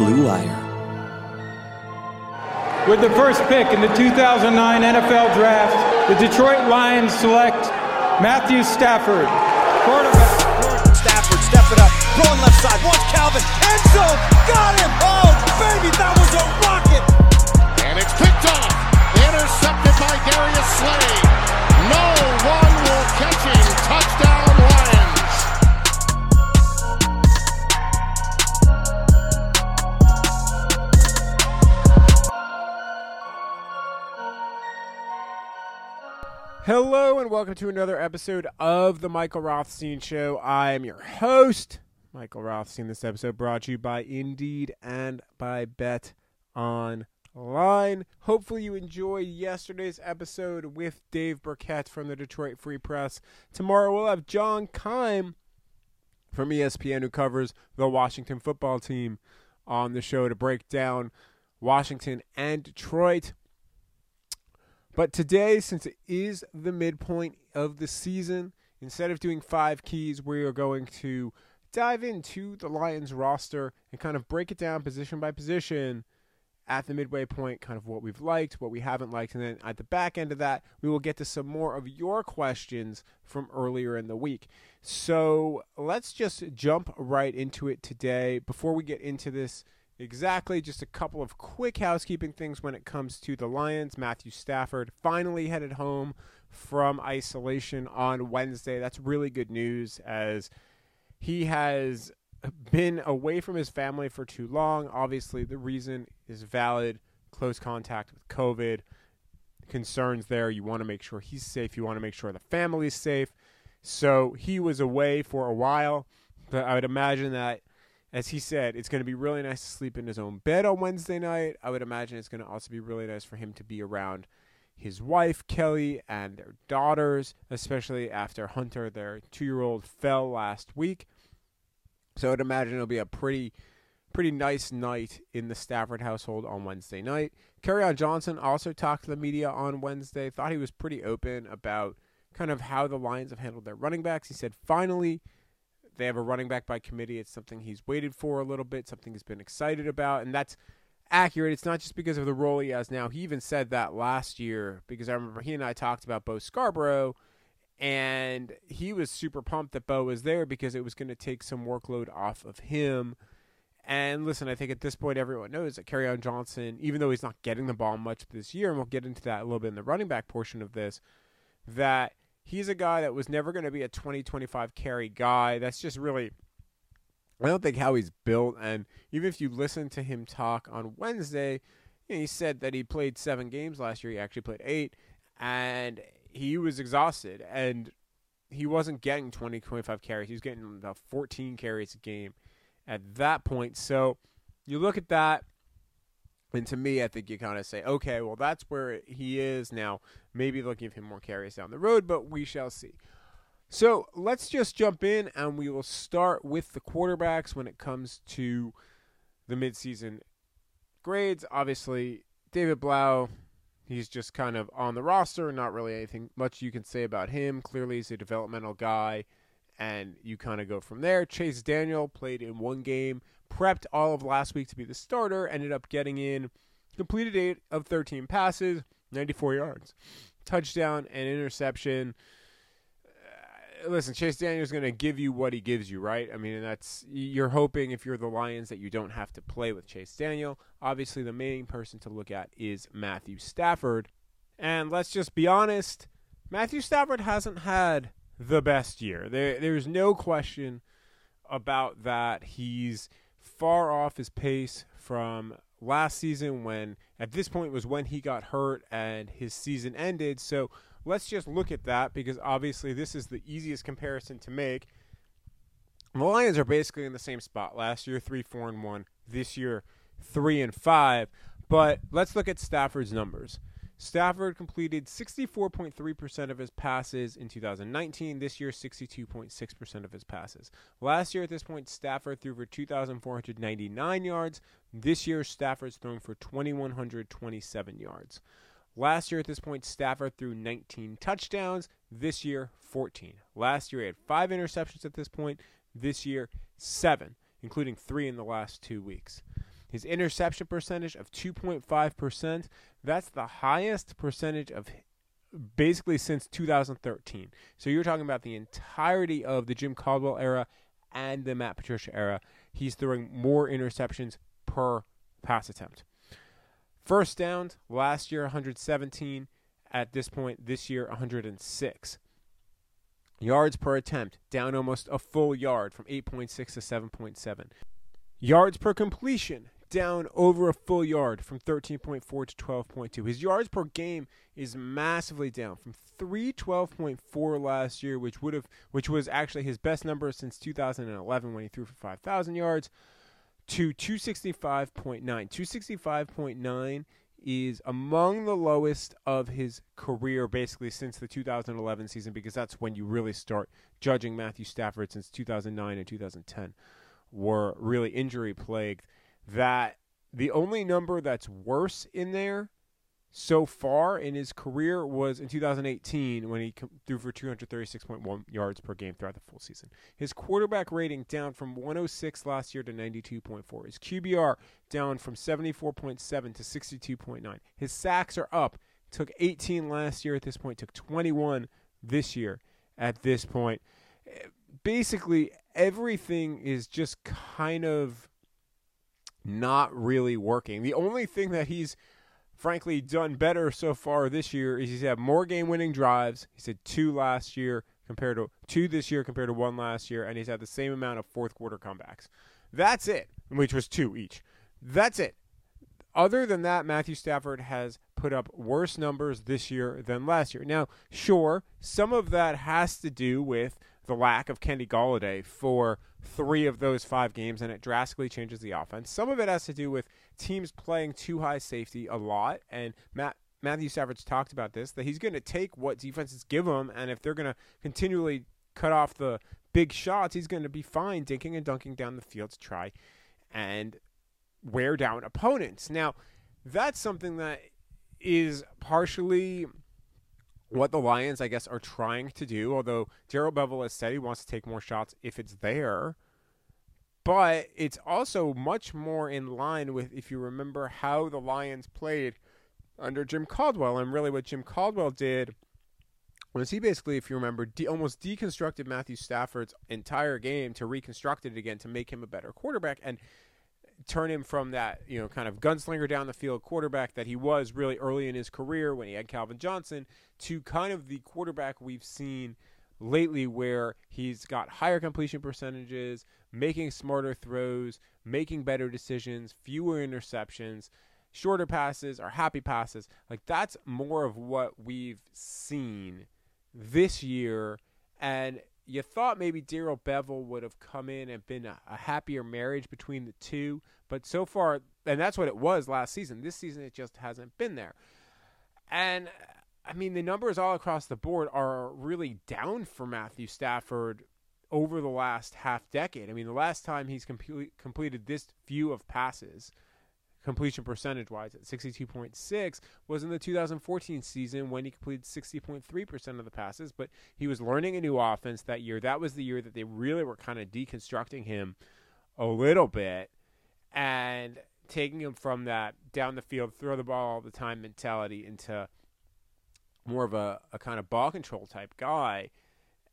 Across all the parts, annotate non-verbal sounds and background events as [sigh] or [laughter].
Blue Wire. With the first pick in the 2009 NFL Draft, the Detroit Lions select Matthew Stafford, quarterback. Stafford, step it up, throwing left side, wants Calvin, end zone, got him! Oh, baby, that was a rocket! And it's picked off, intercepted by Darius Slay. No one will catch him. Touchdown, Lions. Hello and welcome to another episode of the Michael Rothstein Show. I am your host, Michael Rothstein. This episode brought to you by Indeed and by Bet Online. Hopefully you enjoyed yesterday's episode with Dave Birkett from the Detroit Free Press. Tomorrow we'll have John Keim from ESPN who covers the Washington football team on the show to break down Washington and Detroit. But today, since it is the midpoint of the season, instead of doing five keys, we are going to dive into the Lions roster and kind of break it down position by position at the midway point, kind of what we've liked, what we haven't liked. And then at the back end of that, we will get to some more of your questions from earlier in the week. So let's just jump right into it today. Before we get into this, Exactly. Just a couple of quick housekeeping things when it comes to the Lions. Matthew Stafford finally headed home from isolation on Wednesday. That's really good news as he has been away from his family for too long. Obviously, the reason is valid close contact with COVID, concerns there. You want to make sure he's safe, you want to make sure the family's safe. So he was away for a while, but I would imagine that as he said, it's going to be really nice to sleep in his own bed on Wednesday night. I would imagine it's going to also be really nice for him to be around his wife, Kelly, and their daughters, especially after Hunter, their two year old, fell last week. So I'd imagine it'll be a pretty pretty nice night in the Stafford household on Wednesday night. Kerryon Johnson also talked to the media on Wednesday, thought he was pretty open about kind of how the Lions have handled their running backs. He said, finally, they have a running back by committee. It's something he's waited for a little bit, something he's been excited about, and that's accurate. It's not just because of the role he has now. He even said that last year because I remember he and I talked about Bo Scarborough, and he was super pumped that Bo was there because it was going to take some workload off of him. And listen, I think at this point everyone knows that Kerryon Johnson, even though he's not getting the ball much this year, and we'll get into that a little bit in the running back portion of this, that he's a guy that was never going to be a 20 25 carry guy. That's just really I don't think how he's built and even if you listen to him talk on Wednesday, you know, he said that he played 7 games last year. He actually played 8 and he was exhausted and he wasn't getting 20 25 carries. He was getting about 14 carries a game at that point. So you look at that and to me, I think you kind of say, okay, well, that's where he is now. Maybe they'll give him more carries down the road, but we shall see. So let's just jump in and we will start with the quarterbacks when it comes to the midseason grades. Obviously, David Blough, he's just kind of on the roster. Not really anything much you can say about him. Clearly, he's a developmental guy, and you kind of go from there. Chase Daniel played in one game, prepped all of last week to be the starter, ended up getting in, completed 8 of 13 passes, 94 yards, touchdown, and interception. Uh, listen, Chase Daniel's going to give you what he gives you, right? I mean, that's you're hoping if you're the Lions that you don't have to play with Chase Daniel. Obviously, the main person to look at is Matthew Stafford. And let's just be honest, Matthew Stafford hasn't had the best year. There, there's no question about that. He's far off his pace from last season when at this point was when he got hurt and his season ended. So let's just look at that because obviously this is the easiest comparison to make. The Lions are basically in the same spot. Last year, three, four, and one. This year, three and five. But let's look at Stafford's numbers. Stafford completed 64.3% of his passes in 2019. This year, 62.6% of his passes. Last year, at this point, Stafford threw for 2,499 yards. This year, Stafford's thrown for 2,127 yards. Last year, at this point, Stafford threw 19 touchdowns. This year, 14. Last year, he had five interceptions at this point. This year, seven, including three in the last two weeks. His interception percentage of 2.5%, that's the highest percentage of basically since 2013. So you're talking about the entirety of the Jim Caldwell era and the Matt Patricia era. He's throwing more interceptions per pass attempt. First downs, last year 117. At this point, this year 106. Yards per attempt, down almost a full yard from 8.6 to 7.7. Yards per completion, down over a full yard from 13.4 to 12.2. His yards per game is massively down from 312.4 last year, which would have which was actually his best number since 2011 when he threw for 5,000 yards to 265.9. 265.9 is among the lowest of his career basically since the 2011 season because that's when you really start judging Matthew Stafford since 2009 and 2010 were really injury plagued that the only number that's worse in there so far in his career was in 2018 when he threw for 236.1 yards per game throughout the full season. His quarterback rating down from 106 last year to 92.4. His QBR down from 74.7 to 62.9. His sacks are up. Took 18 last year at this point, took 21 this year at this point. Basically, everything is just kind of not really working. The only thing that he's frankly done better so far this year is he's had more game winning drives. He's had two last year compared to two this year compared to one last year, and he's had the same amount of fourth quarter comebacks. That's it, which was two each. That's it. Other than that, Matthew Stafford has put up worse numbers this year than last year. Now, sure, some of that has to do with the lack of Kenny Golladay for three of those five games, and it drastically changes the offense. Some of it has to do with teams playing too high safety a lot, and Matt Matthew Stafford's talked about this that he's going to take what defenses give him, and if they're going to continually cut off the big shots, he's going to be fine dinking and dunking down the field to try and wear down opponents. Now, that's something that is partially what the Lions, I guess, are trying to do. Although Darrell Bevell has said he wants to take more shots if it's there. But it's also much more in line with, if you remember, how the Lions played under Jim Caldwell. And really, what Jim Caldwell did was he basically, if you remember, de- almost deconstructed Matthew Stafford's entire game to reconstruct it again to make him a better quarterback. And turn him from that, you know, kind of gunslinger down the field quarterback that he was really early in his career when he had Calvin Johnson to kind of the quarterback we've seen lately where he's got higher completion percentages, making smarter throws, making better decisions, fewer interceptions, shorter passes or happy passes. Like that's more of what we've seen this year and you thought maybe Darrell Bevell would have come in and been a, a, happier marriage between the two, but so far, and that's what it was last season. This season, it just hasn't been there. And I mean, the numbers all across the board are really down for Matthew Stafford over the last half decade. I mean, the last time he's complete, completed this few of passes completion percentage wise at 62.6 was in the 2014 season when he completed 60.3% of the passes but he was learning a new offense that year that was the year that they really were kind of deconstructing him a little bit and taking him from that down the field throw the ball all the time mentality into more of a, a kind of ball control type guy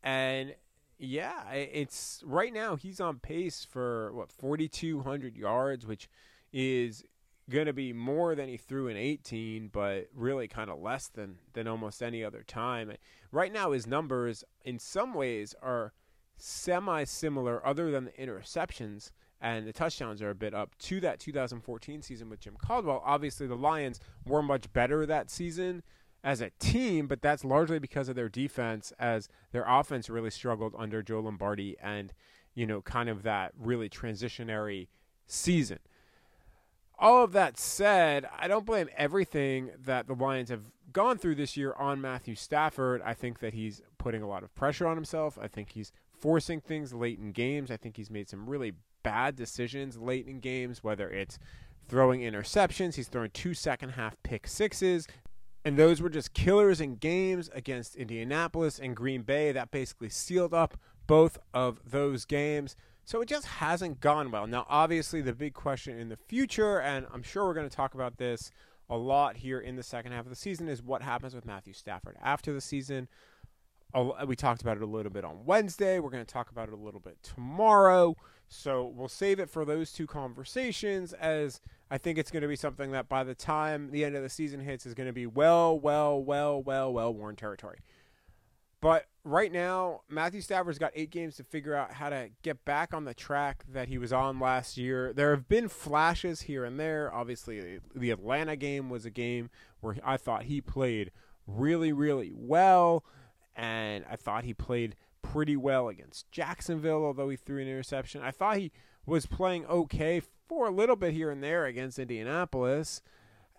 and yeah it's right now he's on pace for what 4200 yards which is going to be more than he threw in 18, but really kind of less than than almost any other time. Right now, his numbers in some ways are semi similar, other than the interceptions and the touchdowns are a bit up to that 2014 season with Jim Caldwell. Obviously, the Lions were much better that season as a team, but that's largely because of their defense, as their offense really struggled under Joe Lombardi and you know, kind of that really transitionary season. All of that said, I don't blame everything that the Lions have gone through this year on Matthew Stafford. I think that he's putting a lot of pressure on himself. I think he's forcing things late in games. I think he's made some really bad decisions late in games, whether it's throwing interceptions, he's thrown two second half pick sixes, and those were just killers in games against Indianapolis and Green Bay. That basically sealed up both of those games. So it just hasn't gone well. Now, obviously, the big question in the future, and I'm sure we're going to talk about this a lot here in the second half of the season, is what happens with Matthew Stafford after the season. We talked about it a little bit on Wednesday. We're going to talk about it a little bit tomorrow. So we'll save it for those two conversations as I think it's going to be something that by the time the end of the season hits is going to be well, well, well, well, well worn territory. But right now, Matthew Stafford's got eight games to figure out how to get back on the track that he was on last year. There have been flashes here and there. Obviously, the Atlanta game was a game where I thought he played really, really well, and I thought he played pretty well against Jacksonville, although he threw an interception. I thought he was playing okay for a little bit here and there against Indianapolis,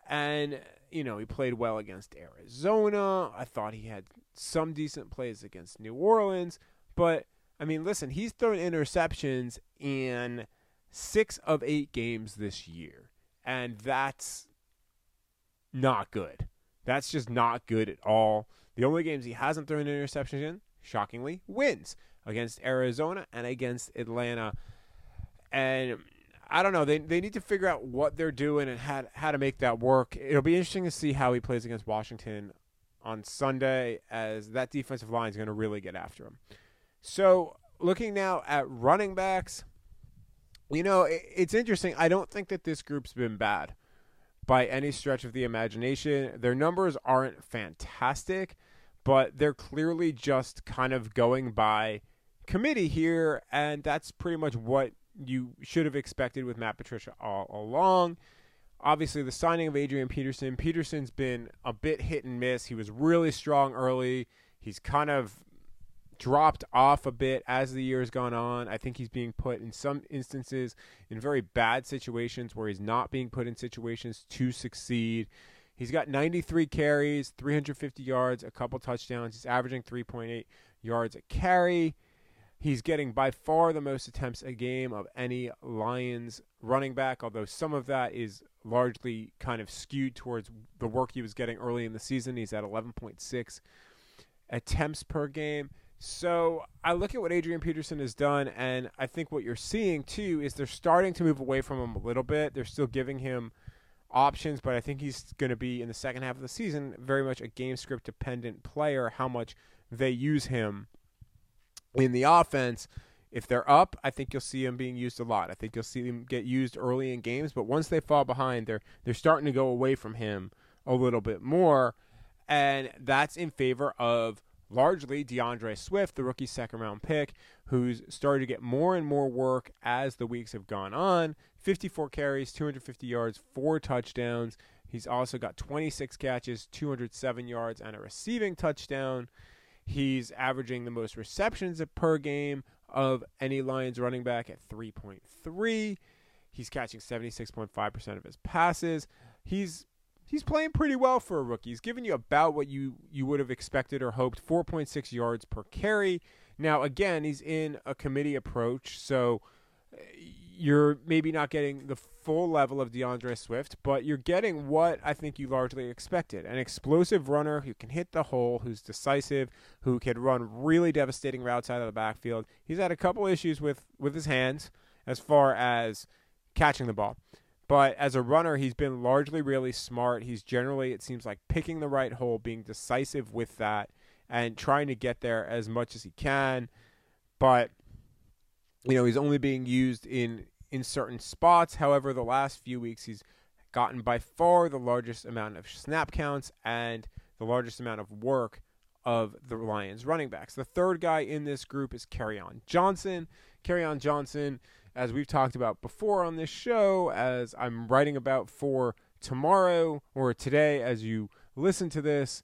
and you know, he played well against Arizona. I thought he had some decent plays against New Orleans, but I mean, listen, he's thrown interceptions in six of eight games this year, and that's not good. That's just not good at all. The only games he hasn't thrown interceptions in, shockingly, wins against Arizona and against Atlanta. And I don't know. They they need to figure out what they're doing and how how to make that work. It'll be interesting to see how he plays against Washington on Sunday, as that defensive line is going to really get after him. So, looking now at running backs, you know, it, it's interesting. I don't think that this group's been bad by any stretch of the imagination. Their numbers aren't fantastic, but they're clearly just kind of going by committee here, and that's pretty much what you should have expected with Matt Patricia all along obviously the signing of Adrian Peterson. Peterson's been a bit hit and miss. He was really strong early. He's kind of dropped off a bit as the year has gone on. I think he's being put in some instances in very bad situations where he's not being put in situations to succeed. He's got 93 carries, 350 yards, a couple touchdowns. He's averaging 3.8 yards a carry. He's getting by far the most attempts a game of any Lions running back, although some of that is largely kind of skewed towards the work he was getting early in the season. He's at 11.6 attempts per game. So I look at what Adrian Peterson has done, and I think what you're seeing too is they're starting to move away from him a little bit. They're still giving him options, but I think he's going to be in the second half of the season very much a game script dependent player. How much they use him in the offense. If they're up, I think you'll see him being used a lot. I think you'll see him get used early in games, but once they fall behind, they're they're starting to go away from him a little bit more, and that's in favor of largely DeAndre Swift, the rookie second round pick, who's started to get more and more work as the weeks have gone on. 54 carries, 250 yards, four touchdowns. He's also got 26 catches, 207 yards, and a receiving touchdown. He's averaging the most receptions per game of any Lions running back at 3.3. He's catching 76.5% of his passes. He's he's playing pretty well for a rookie. He's giving you about what you you would have expected or hoped, 4.6 yards per carry. Now again, he's in a committee approach, so uh, you're maybe not getting the full level of DeAndre Swift, but you're getting what I think you largely expected an explosive runner who can hit the hole, who's decisive, who can run really devastating routes out of the backfield. He's had a couple issues with, with his hands as far as catching the ball. But as a runner, he's been largely really smart. He's generally, it seems like, picking the right hole, being decisive with that, and trying to get there as much as he can. But you know, he's only being used in in certain spots. However, the last few weeks he's gotten by far the largest amount of snap counts and the largest amount of work of the Lions running backs. The third guy in this group is Kerryon Johnson. Kerryon Johnson, as we've talked about before on this show, as I'm writing about for tomorrow or today as you listen to this,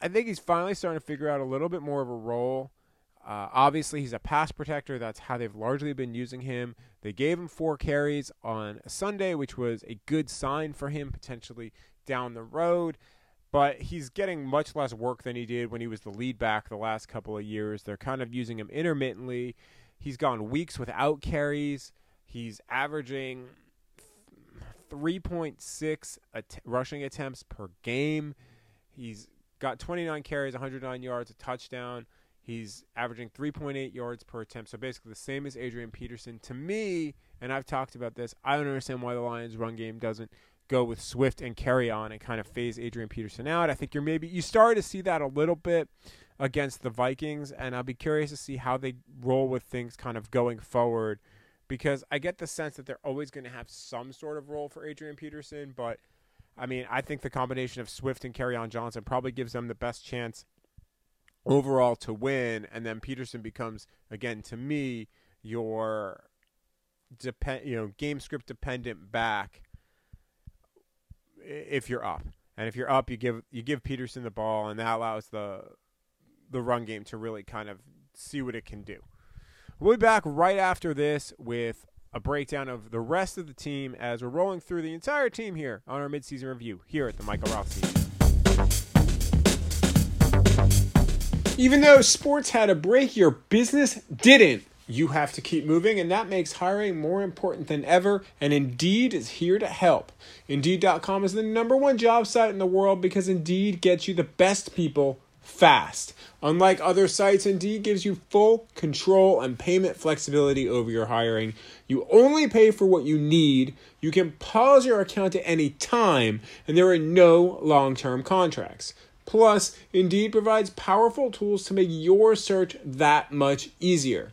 I think he's finally starting to figure out a little bit more of a role Uh, obviously, he's a pass protector. That's how they've largely been using him. They gave him four carries on Sunday, which was a good sign for him potentially down the road. But he's getting much less work than he did when he was the lead back the last couple of years. They're kind of using him intermittently. He's gone weeks without carries. He's averaging 3.6 att- rushing attempts per game. He's got 29 carries, 109 yards, a touchdown. He's averaging 3.8 yards per attempt, so basically the same as Adrian Peterson. To me, and I've talked about this, I don't understand why the Lions' run game doesn't go with Swift and Kerryon and kind of phase Adrian Peterson out. I think you're maybe you started to see that a little bit against the Vikings, and I'll be curious to see how they roll with things kind of going forward because I get the sense that they're always going to have some sort of role for Adrian Peterson, but I mean, I think the combination of Swift and Kerryon Johnson probably gives them the best chance overall to win, and then Peterson becomes again to me your depend you know game script dependent back if you're up. And if you're up, you give you give Peterson the ball, and that allows the the run game to really kind of see what it can do. We'll be back right after this with a breakdown of the rest of the team as we're rolling through the entire team here on our midseason review here at the Michael Rothstein. Even though sports had a break, your business didn't. You have to keep moving, and that makes hiring more important than ever. And Indeed is here to help. Indeed.com is the number one job site in the world because Indeed gets you the best people fast. Unlike other sites, Indeed gives you full control and payment flexibility over your hiring. You only pay for what you need. You can pause your account at any time, and there are no long term contracts. Plus, Indeed provides powerful tools to make your search that much easier,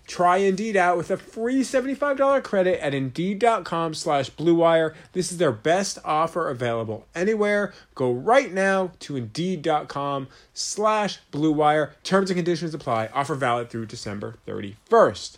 Try Indeed out with a free $75 credit at Indeed.com slash BlueWire. This is their best offer available anywhere. Go right now to Indeed.com slash BlueWire. Terms and conditions apply. Offer valid through December 31st.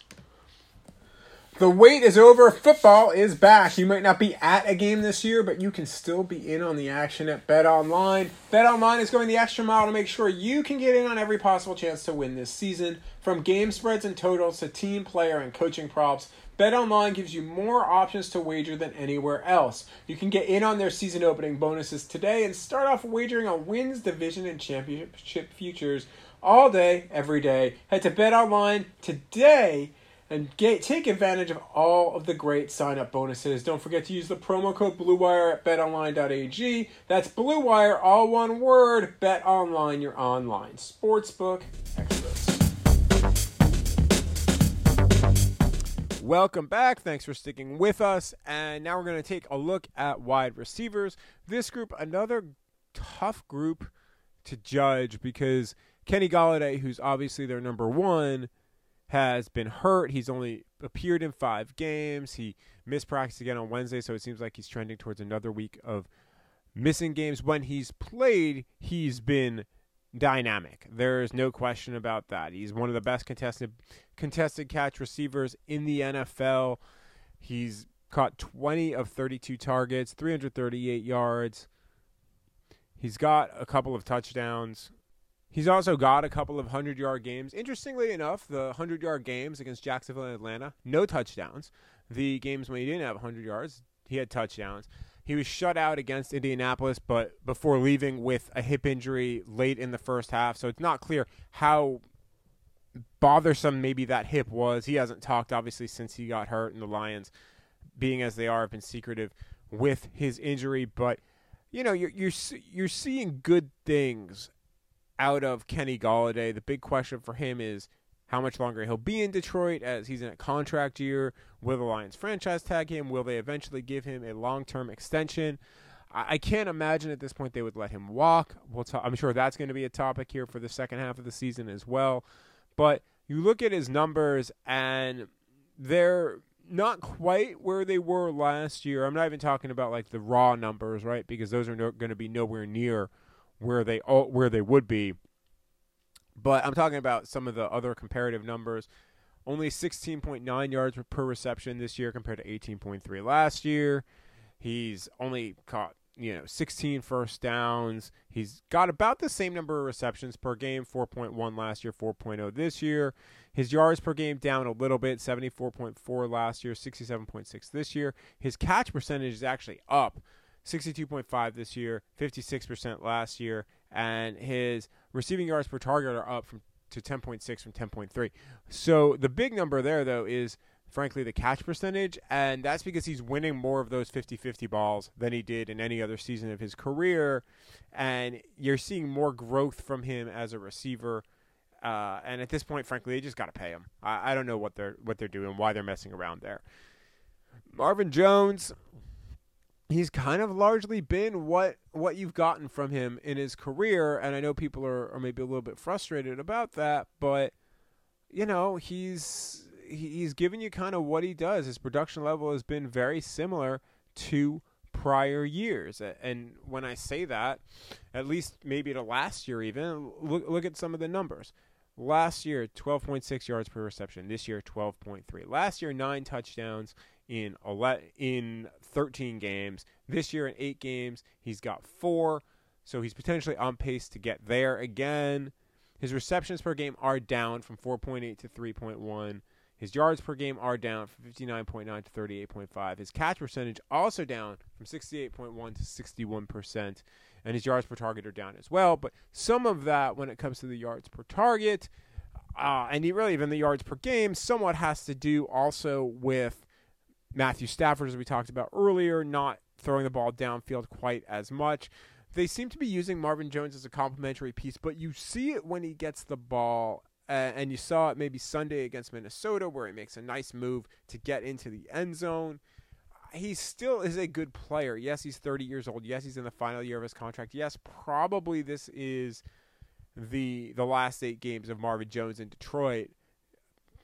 The wait is over. Football is back. You might not be at a game this year, but you can still be in on the action at Bet Online. Bet Online is going the extra mile to make sure you can get in on every possible chance to win this season. From game spreads and totals to team player and coaching props, Bet Online gives you more options to wager than anywhere else. You can get in on their season opening bonuses today and start off wagering on wins, division, and championship futures all day, every day. Head to Bet Online today and get, take advantage of all of the great sign up bonuses. Don't forget to use the promo code BlueWire at betonline.ag. That's BlueWire, all one word. Bet Online, your online sportsbook experts. Welcome back. Thanks for sticking with us. And now we're going to take a look at wide receivers. This group, another tough group to judge because Kenny Golladay, who's obviously their number one, has been hurt. He's only appeared in five games. He missed practice again on Wednesday, so it seems like he's trending towards another week of missing games. When he's played, he's been dynamic. There is no question about that. He's one of the best contested contested catch receivers in the NFL. He's caught 20 of 32 targets, 338 yards. He's got a couple of touchdowns. He's also got a couple of 100 yard games. Interestingly enough, the 100 yard games against Jacksonville and Atlanta, no touchdowns. The games when he didn't have 100 yards, he had touchdowns. He was shut out against Indianapolis, but before leaving with a hip injury late in the first half. So it's not clear how bothersome maybe that hip was. He hasn't talked, obviously, since he got hurt, and the Lions, being as they are, have been secretive with his injury. But you know, you're you're you're seeing good things out of Kenny Golladay. The big question for him is how much longer he'll be in Detroit as he's in a contract year. Will the Lions franchise tag him? Will they eventually give him a long term extension? I, I can't imagine at this point they would let him walk. We'll I'm sure that's going to be a topic here for the second half of the season as well. But you look at his numbers and they're not quite where they were last year. I'm not even talking about like the raw numbers, right? Because those are no, going to be nowhere near where they where they would be. But I'm talking about some of the other comparative numbers. Only 16.9 yards per reception this year compared to 18.3 last year. He's only caught you know 16 first downs. He's got about the same number of receptions per game, 4.1 last year, 4.0 this year. His yards per game down a little bit, 74.4 last year, 67.6 this year. His catch percentage is actually up, 62.5 this year, 56% last year, and his receiving yards per target are up from to 10.6 from 10.3. So the big number there though is frankly, the catch percentage, and that's because he's winning more of those 50 50 balls than he did in any other season of his career. And you're seeing more growth from him as a receiver. Uh, and at this point, frankly, they just got to pay him. I, I don't know what they're what they're doing, why they're messing around there. Marvin Jones, he's kind of largely been what what you've gotten from him in his career, and I know people are, are maybe a little bit frustrated about that, but you know he's he's given you kind of what he does. His production level has been very similar to prior years. And when I say that, at least maybe to last year even, look, look at some of the numbers. Last year, 12.6 yards per reception. This year, 12.3. Last year, nine touchdowns in 11, in 13 games. This year, in eight games, he's got four. So he's potentially on pace to get there again. His receptions per game are down from 4.8 to 3.1. His yards per game are down from 59.9 to 38.5. His catch percentage also down from 68.1 to 61%. And his yards per target are down as well. But some of that, when it comes to the yards per target, uh, and really even the yards per game, somewhat has to do also with Matthew Stafford, as we talked about earlier, not throwing the ball downfield quite as much. They seem to be using Marvin Jones as a complementary piece, but you see it when he gets the ball uh, and you saw it maybe Sunday against Minnesota where he makes a nice move to get into the end zone. He still is a good player. Yes, he's 30 years old. Yes, he's in the final year of his contract. Yes, probably this is the the last 8 games of Marvin Jones in Detroit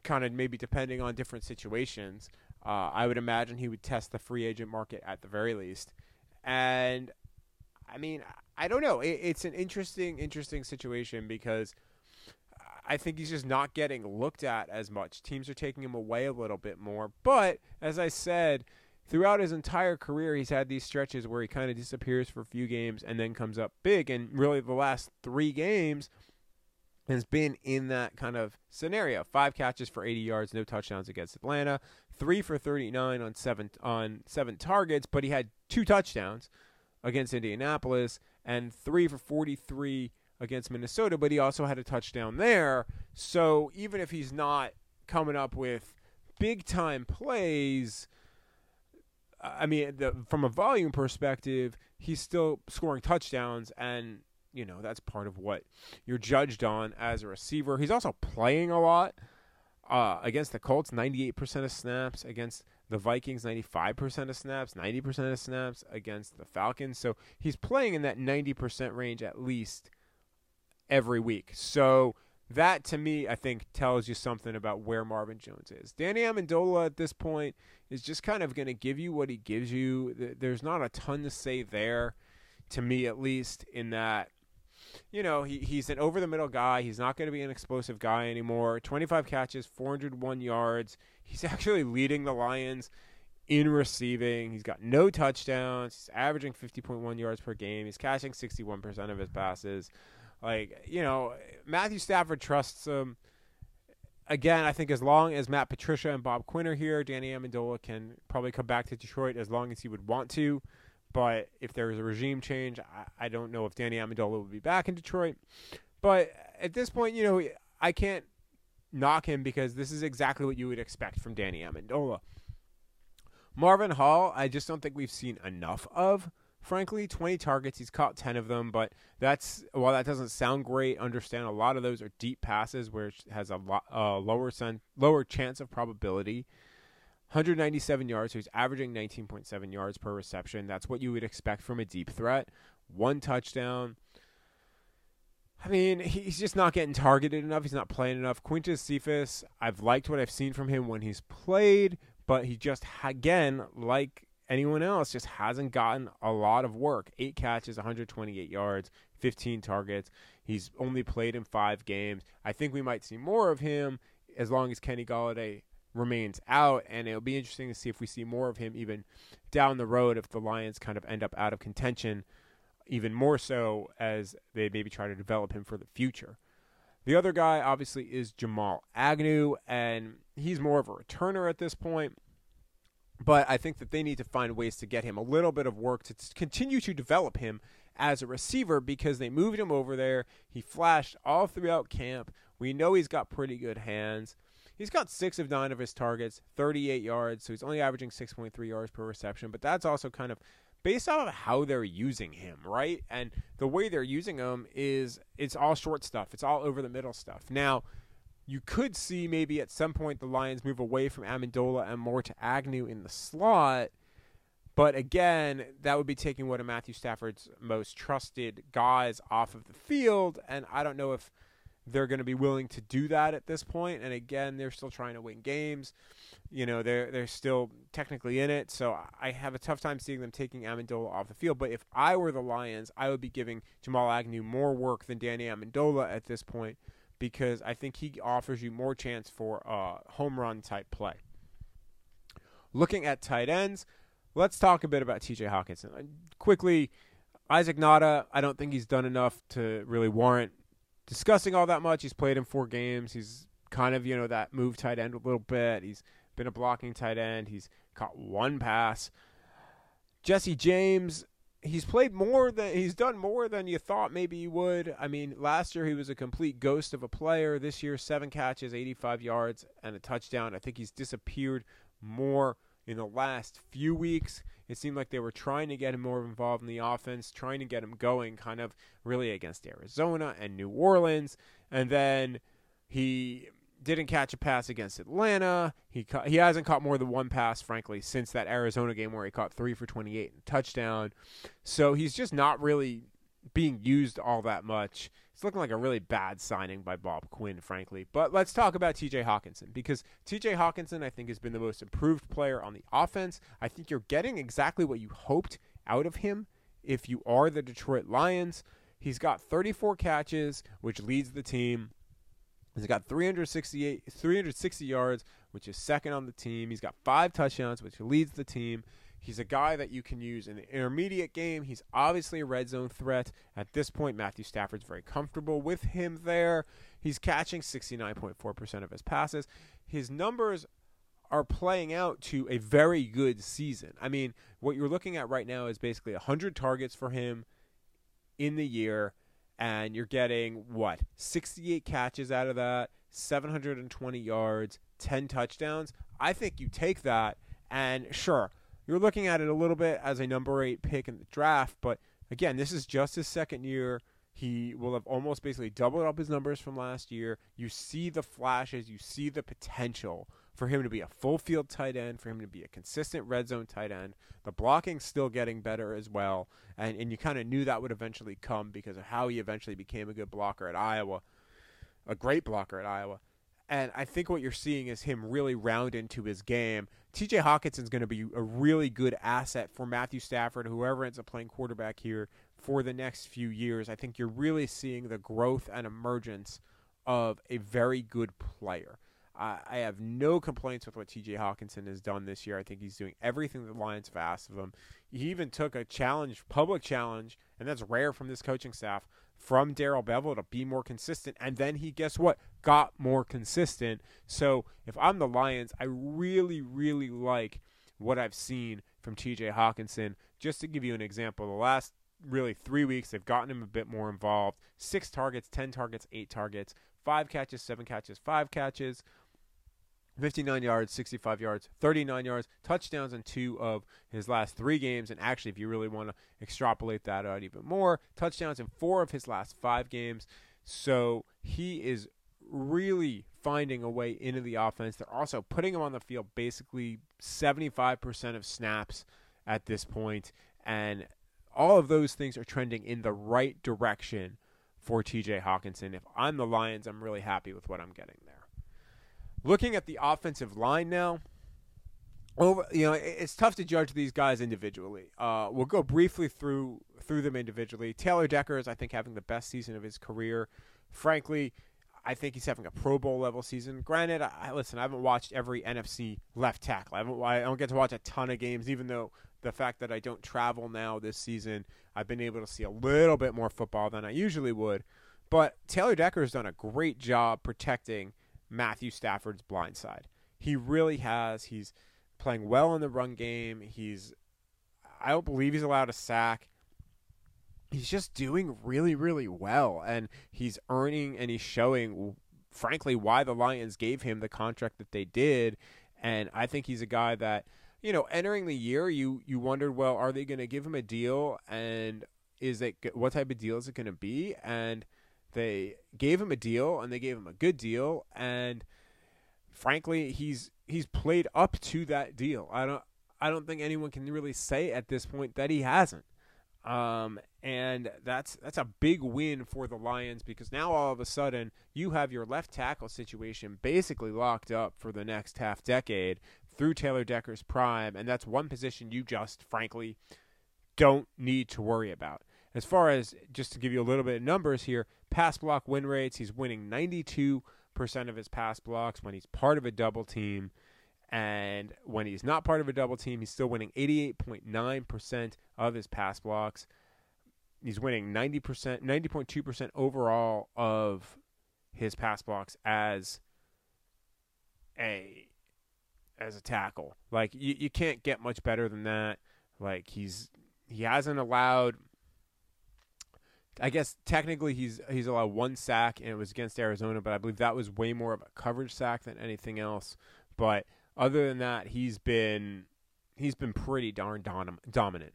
kind of maybe depending on different situations. Uh, I would imagine he would test the free agent market at the very least. And I mean, I don't know. It, it's an interesting, interesting situation because – I think he's just not getting looked at as much. Teams are taking him away a little bit more. But as I said, throughout his entire career, he's had these stretches where he kind of disappears for a few games and then comes up big. And really, the last three games has been in that kind of scenario. Five catches for 80 yards, no touchdowns against Atlanta. Three for 39 on seven on seven targets, but he had two touchdowns against Indianapolis and three for 43 against Minnesota, but he also had a touchdown there. So even if he's not coming up with big time plays, I mean, the, from a volume perspective, he's still scoring touchdowns, and you know that's part of what you're judged on as a receiver. He's also playing a lot uh, against the Colts, 98% of snaps against the Vikings, 95% of snaps, 90% of snaps against the Falcons. So he's playing in that 90% range at least every week. So that to me, I think, tells you something about where Marvin Jones is. Danny Amendola at this point is just kind of going to give you what he gives you. There's not a ton to say there, to me at least, in that. You know, he, he's an over the middle guy. He's not going to be an explosive guy anymore. 25 catches, 401 yards. He's [laughs] actually leading the Lions in receiving. He's got no touchdowns. He's averaging 50.1 yards per game. He's catching 61% of his passes. Like, you know, Matthew Stafford trusts him. Again, I think as long as Matt Patricia and Bob Quinn are here, Danny Amendola can probably come back to Detroit as long as he would want to. But if there's a regime change, I, I don't know if Danny Amendola will be back in Detroit. But at this point, you know, I can't knock him because this is exactly what you would expect from Danny Amendola. Marvin Hall, I just don't think we've seen enough of frankly 20 targets he's caught 10 of them but that's while that doesn't sound great understand a lot of those are deep passes where it has a lot uh, lower sen- lower chance of probability 197 yards so he's averaging 19.7 yards per reception that's what you would expect from a deep threat one touchdown I mean, he's just not getting targeted enough. He's not playing enough. Quintez Cephus, I've liked what I've seen from him when he's played, but he just again like anyone else just hasn't gotten a lot of work. Eight catches, 128 yards, 15 targets. He's only played in five games. I think we might see more of him as long as Kenny Golladay remains out, and it'll be interesting to see if we see more of him even down the road if the Lions kind of end up out of contention, even more so as they maybe try to develop him for the future. The other guy, obviously, is Jamal Agnew, and he's more of a returner at this point. But I think that they need to find ways to get him a little bit of work to continue to develop him as a receiver because they moved him over there. He flashed all throughout camp. We know he's got pretty good hands. He's got six of nine of his targets, 38 yards, so he's only averaging 6.3 yards per reception. But that's also kind of based off of how they're using him, right? And the way they're using him is it's all short stuff, it's all over the middle stuff. Now, you could see maybe at some point the Lions move away from Amendola and more to Agnew in the slot. But again, that would be taking one of Matthew Stafford's most trusted guys off of the field. And I don't know if they're going to be willing to do that at this point. And again, they're still trying to win games. You know, they're they're still technically in it. So I have a tough time seeing them taking Amendola off the field. But if I were the Lions, I would be giving Jamal Agnew more work than Danny Amendola at this point because I think he offers you more chance for a home run type play. Looking at tight ends, let's talk a bit about TJ Hockenson. Uh, quickly, Isaac Nauta, I don't think he's done enough to really warrant discussing all that much. He's played in four games. He's kind of, you know, that move tight end a little bit. He's been a blocking tight end. He's caught one pass. Jesse James, he's played more than he's done more than you thought maybe he would. I mean, last year he was a complete ghost of a player. This year, seven catches, 85 yards, and a touchdown. I think he's disappeared more in the last few weeks. It seemed like they were trying to get him more involved in the offense, trying to get him going, kind of really against Arizona and New Orleans, and then he didn't catch a pass against Atlanta. He ca- he hasn't caught more than one pass, frankly, since that Arizona game where he caught three for 28 and touchdown. So he's just not really being used all that much. It's looking like a really bad signing by Bob Quinn, frankly. But let's talk about TJ Hockenson because TJ Hockenson, I think, has been the most improved player on the offense. I think you're getting exactly what you hoped out of him if you are the Detroit Lions. He's got 34 catches, which leads the team. He's got 368, 360 yards, which is second on the team. He's got five touchdowns, which leads the team. He's a guy that you can use in the intermediate game. He's obviously a red zone threat. At this point, Matthew Stafford's very comfortable with him there. He's catching 69.4% of his passes. His numbers are playing out to a very good season. I mean, what you're looking at right now is basically 100 targets for him in the year and you're getting what 68 catches out of that 720 yards 10 touchdowns i think you take that and sure you're looking at it a little bit as a number eight pick in the draft but again this is just his second year he will have almost basically doubled up his numbers from last year you see the flashes you see the potential for him to be a full field tight end, for him to be a consistent red zone tight end. The blocking's still getting better as well. And, and you kind of knew that would eventually come because of how he eventually became a good blocker at Iowa, a great blocker at Iowa. And I think what you're seeing is him really round into his game. TJ Hockenson's going to be a really good asset for Matthew Stafford, whoever ends up playing quarterback here for the next few years. I think you're really seeing the growth and emergence of a very good player. I, I have no complaints with what TJ Hockenson has done this year. I think he's doing everything the Lions have asked of him. He even took a challenge, public challenge, and that's rare from this coaching staff, from Darrell Bevell to be more consistent. And then he, guess what, got more consistent. So if I'm the Lions, I really, really like what I've seen from TJ Hockenson. Just to give you an example, the last really three weeks, they've gotten him a bit more involved. Six targets, 10 targets, eight targets, five catches, seven catches, five catches. 59 yards, 65 yards, 39 yards, touchdowns in two of his last three games. And actually, if you really want to extrapolate that out even more, touchdowns in four of his last five games. So he is really finding a way into the offense. They're also putting him on the field basically 75% of snaps at this point, and all of those things are trending in the right direction for TJ Hockenson. If I'm the Lions, I'm really happy with what I'm getting there. Looking at the offensive line now, over you know it's tough to judge these guys individually. Uh, we'll go briefly through through them individually. Taylor Decker is I think having the best season of his career. Frankly, I think he's having a Pro Bowl level season. Granted, I, listen, I haven't watched every NFC left tackle. I haven't I don't get to watch a ton of games, even though the fact that I don't travel now this season, I've been able to see a little bit more football than I usually would. But Taylor Decker has done a great job protecting Matthew Stafford's blind side. He really has. He's playing well in the run game. He's I don't believe he's allowed a sack. He's just doing really, really well, and he's earning and he's showing, frankly, why the Lions gave him the contract that they did. And I think he's a guy that, you know, entering the year, you you wondered, well, are they going to give him a deal, and is it what type of deal is it going to be? And they gave him a deal, and they gave him a good deal, and frankly, he's he's played up to that deal. I don't I don't think anyone can really say at this point that he hasn't. Um, and that's that's a big win for the Lions because now all of a sudden you have your left tackle situation basically locked up for the next half decade through Taylor Decker's prime, and that's one position you just frankly don't need to worry about. As far as just to give you a little bit of numbers here, pass block win rates, he's winning 92% of his pass blocks when he's part of a double team. And when he's not part of a double team, he's still winning 88.9% of his pass blocks. He's winning 90%, 90.2% overall of his pass blocks as a as a tackle. Like you, you can't get much better than that. Like he's he hasn't allowed I guess technically he's he's allowed one sack and it was against Arizona, but I believe that was way more of a coverage sack than anything else. But other than that, he's been he's been pretty darn dom- dominant.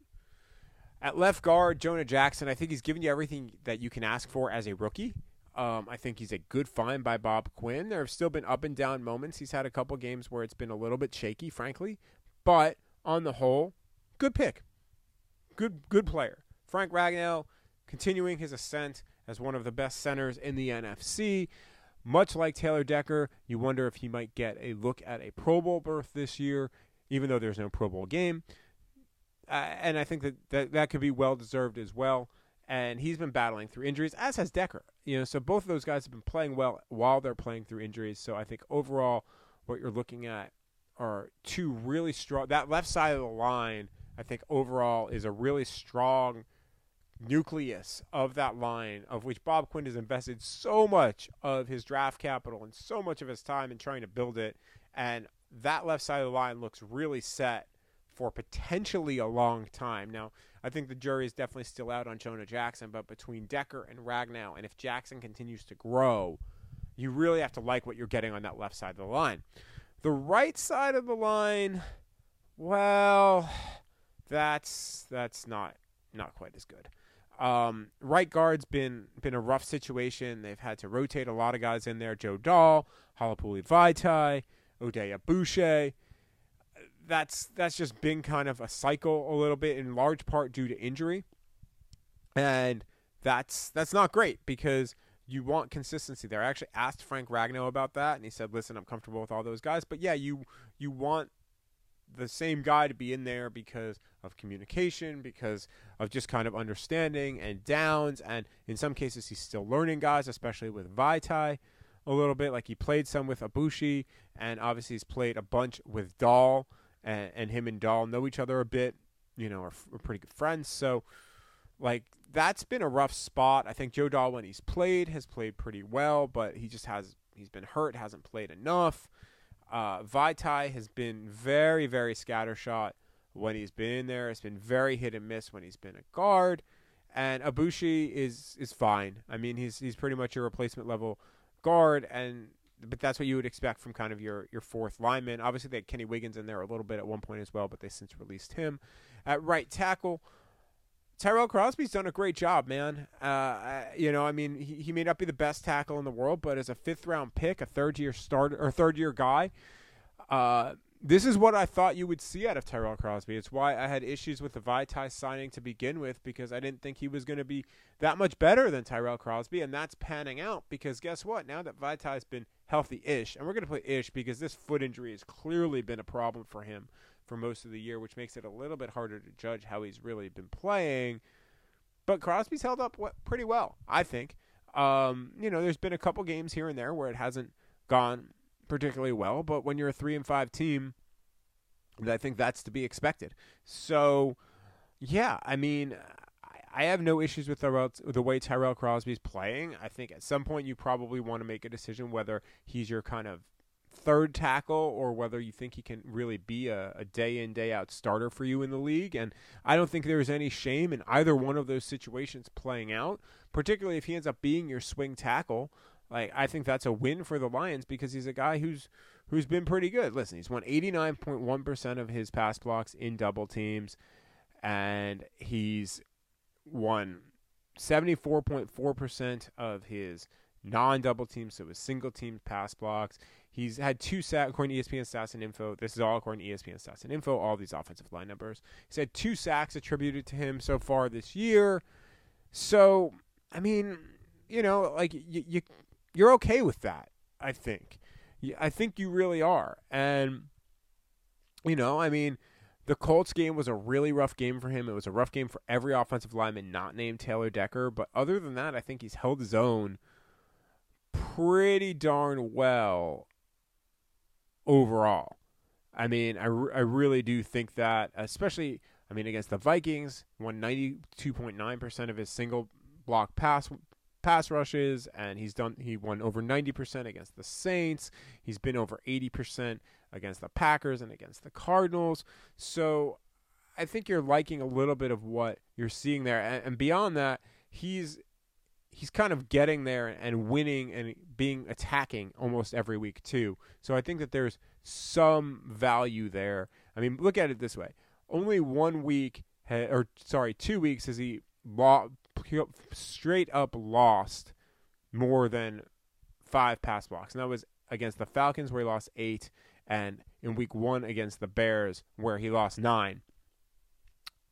At left guard, Jonah Jackson, I think he's given you everything that you can ask for as a rookie. Um, I think he's a good find by Bob Quinn. There have still been up and down moments. He's had a couple games where it's been a little bit shaky, frankly, but on the whole, good pick. Good good player. Frank Ragnow continuing his ascent as one of the best centers in the NFC. Much like Taylor Decker, you wonder if he might get a look at a Pro Bowl berth this year, even though there's no Pro Bowl game. Uh, and I think that, that that could be well deserved as well. And he's been battling through injuries, as has Decker. You know, so both of those guys have been playing well while they're playing through injuries. So I think overall, what you're looking at are two really strong. That left side of the line, I think overall, is a really strong nucleus of that line of which Bob Quinn has invested so much of his draft capital and so much of his time in trying to build it. And that left side of the line looks really set for potentially a long time. Now, I think the jury is definitely still out on Jonah Jackson, but between Decker and Ragnow, and if Jackson continues to grow, you really have to like what you're getting on that left side of the line. The right side of the line, well, that's that's not not quite as good. Um, right guard's been been a rough situation. They've had to rotate a lot of guys in there. Joe Dahl, Halapoulivaati Vaitai, Oday Aboushi. That's that's just been kind of a cycle a little bit, in large part due to injury, and that's that's not great because you want consistency there. I actually asked Frank Ragnow about that, and he said, "Listen, I'm comfortable with all those guys, but yeah, you you want the same guy to be in there because of communication, because of just kind of understanding and downs. And in some cases, he's still learning guys, especially with Vaitai a little bit. Like he played some with Aboushi, and obviously he's played a bunch with Dahl, and, and him and Dahl know each other a bit, you know, are, are pretty good friends. So, like, that's been a rough spot. I think Joe Dahl, when he's played, has played pretty well, but he just has, he's been hurt, hasn't played enough. Uh, Vaitai has been very, very scattershot when he's been in there. It's been very hit and miss when he's been a guard. And Aboushi is is fine. I mean, he's he's pretty much a replacement level guard, and but that's what you would expect from kind of your your fourth lineman. Obviously, they had Kenny Wiggins in there a little bit at one point as well, but they since released him. At right tackle, Tyrell Crosby's done a great job, man. Uh, you know, I mean, he, he may not be the best tackle in the world, but as a fifth round pick, a third year starter or third year guy, uh, this is what I thought you would see out of Tyrell Crosby. It's why I had issues with the Vaitai signing to begin with because I didn't think he was going to be that much better than Tyrell Crosby, and that's panning out because guess what? Now that Vaitai's been healthy-ish, and we're going to play ish because this foot injury has clearly been a problem for him for most of the year, which makes it a little bit harder to judge how he's really been playing. But Crosby's held up pretty well, I think. Um, you know, there's been a couple games here and there where it hasn't gone particularly well, but when you're a three and five team, I think that's to be expected. So, yeah, I mean, I have no issues with the, the way Tyrell Crosby's playing. I think at some point you probably want to make a decision whether he's your kind of third tackle or whether you think he can really be a, a, day in day out starter for you in the league and i don't think there's any shame in either one of those situations playing out particularly if he ends up being your swing tackle like I think that's a win for the Lions because he's a guy who's who's been pretty good. Listen, he's won 89.1% of his pass blocks in double teams and he's won 74.4% of his non-double teams, so his single team pass blocks. He's had two sacks, according to ESPN stats and info. This is all according to ESPN stats and info. All these offensive line numbers. He's had two sacks attributed to him so far this year. So, I mean, you know, like you, you you're okay with that. I think. I think you really are. And you know, I mean, the Colts game was a really rough game for him. It was a rough game for every offensive lineman not named Taylor Decker. But other than that, I think he's held his own pretty darn well overall. I mean, I, I really do think that, especially, I mean, against the Vikings, won 92.9% of his single block pass pass rushes, and he's done. He won over ninety percent against the Saints. He's been over eighty percent against the Packers and against the Cardinals. So I think you're liking a little bit of what you're seeing there, and, and beyond that, he's he's kind of getting there and winning and being attacking almost every week too. So I think that there's some value there. I mean, look at it this way: only one week, or sorry, two weeks has he straight up lost more than five pass blocks. And that was against the Falcons, where he lost eight, and in week one against the Bears, where he lost nine.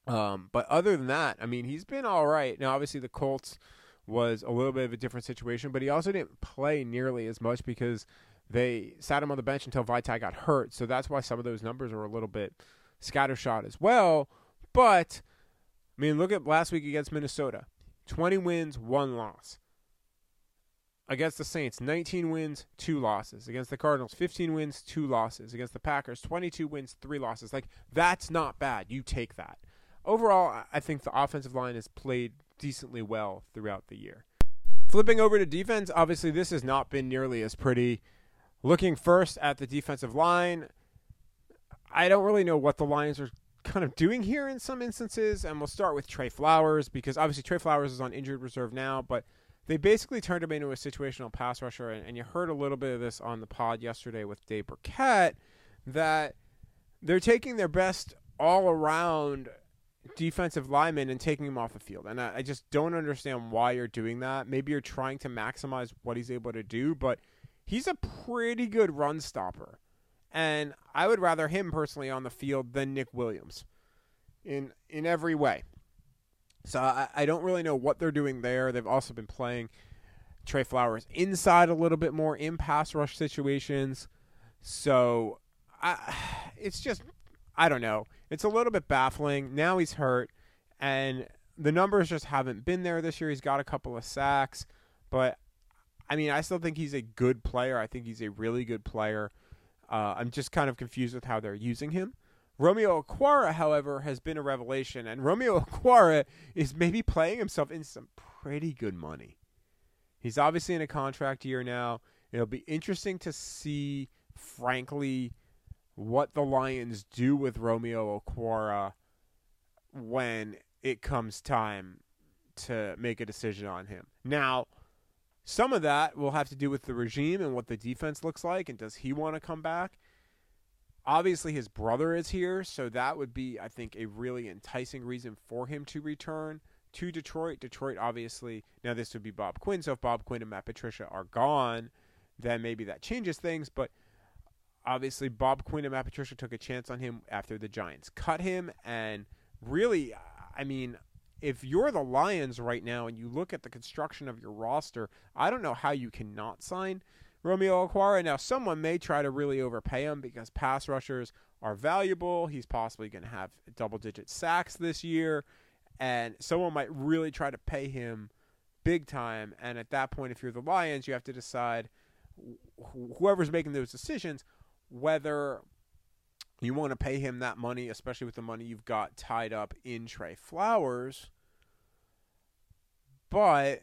Um, but other than that, I mean, he's been all right. Now, obviously, the Colts was a little bit of a different situation, but he also didn't play nearly as much because they sat him on the bench until Vaitai got hurt. So that's why some of those numbers are a little bit scattershot as well. But I mean, look at last week against Minnesota 20 wins, one loss. Against the Saints, 19 wins, two losses. Against the Cardinals, 15 wins, two losses. Against the Packers, 22 wins, three losses. Like, that's not bad. You take that. Overall, I think the offensive line has played decently well throughout the year. Flipping over to defense, obviously, this has not been nearly as pretty. Looking first at the defensive line, I don't really know what the Lions are kind of doing here in some instances. And we'll start with Trey Flowers because obviously Trey Flowers is on injured reserve now, but they basically turned him into a situational pass rusher. And, and you heard a little bit of this on the pod yesterday with Dave Birkett that they're taking their best all around defensive lineman and taking him off the field. And I, I, just don't understand why you're doing that. Maybe you're trying to maximize what he's able to do, but he's a pretty good run stopper and I would rather him personally on the field than Nick Williams in in every way. So I, I don't really know what they're doing there. They've also been playing Trey Flowers inside a little bit more in pass rush situations. So I, [sighs] it's just I don't know. It's a little bit baffling. Now he's hurt, and the numbers just haven't been there this year. He's got a couple of sacks, but I mean, I still think he's a good player. I think he's a really good player. Uh, I'm just kind of confused with how they're using him. Romeo Okwara, however, has been a revelation, and Romeo [laughs] Okwara is maybe playing himself in some pretty good money. He's obviously in a contract year now. It'll be interesting to see, frankly, what the Lions do with Romeo Okwara when it comes time to make a decision on him. Now, some of that will have to do with the regime and what the defense looks like, and does he want to come back? Obviously, his brother is here, so that would be, I think, a really enticing reason for him to return to Detroit. Detroit, obviously, now this would be Bob Quinn, so if Bob Quinn and Matt Patricia are gone, then maybe that changes things. But obviously, Bob Quinn and Matt Patricia took a chance on him after the Giants cut him. And really, I mean, if you're the Lions right now and you look at the construction of your roster, I don't know how you cannot sign Romeo Okwara. Now, someone may try to really overpay him because pass rushers are valuable. He's possibly going to have double digit sacks this year. And someone might really try to pay him big time. And at that point, if you're the Lions, you have to decide whoever's making those decisions whether you want to pay him that money, especially with the money you've got tied up in Trey Flowers. But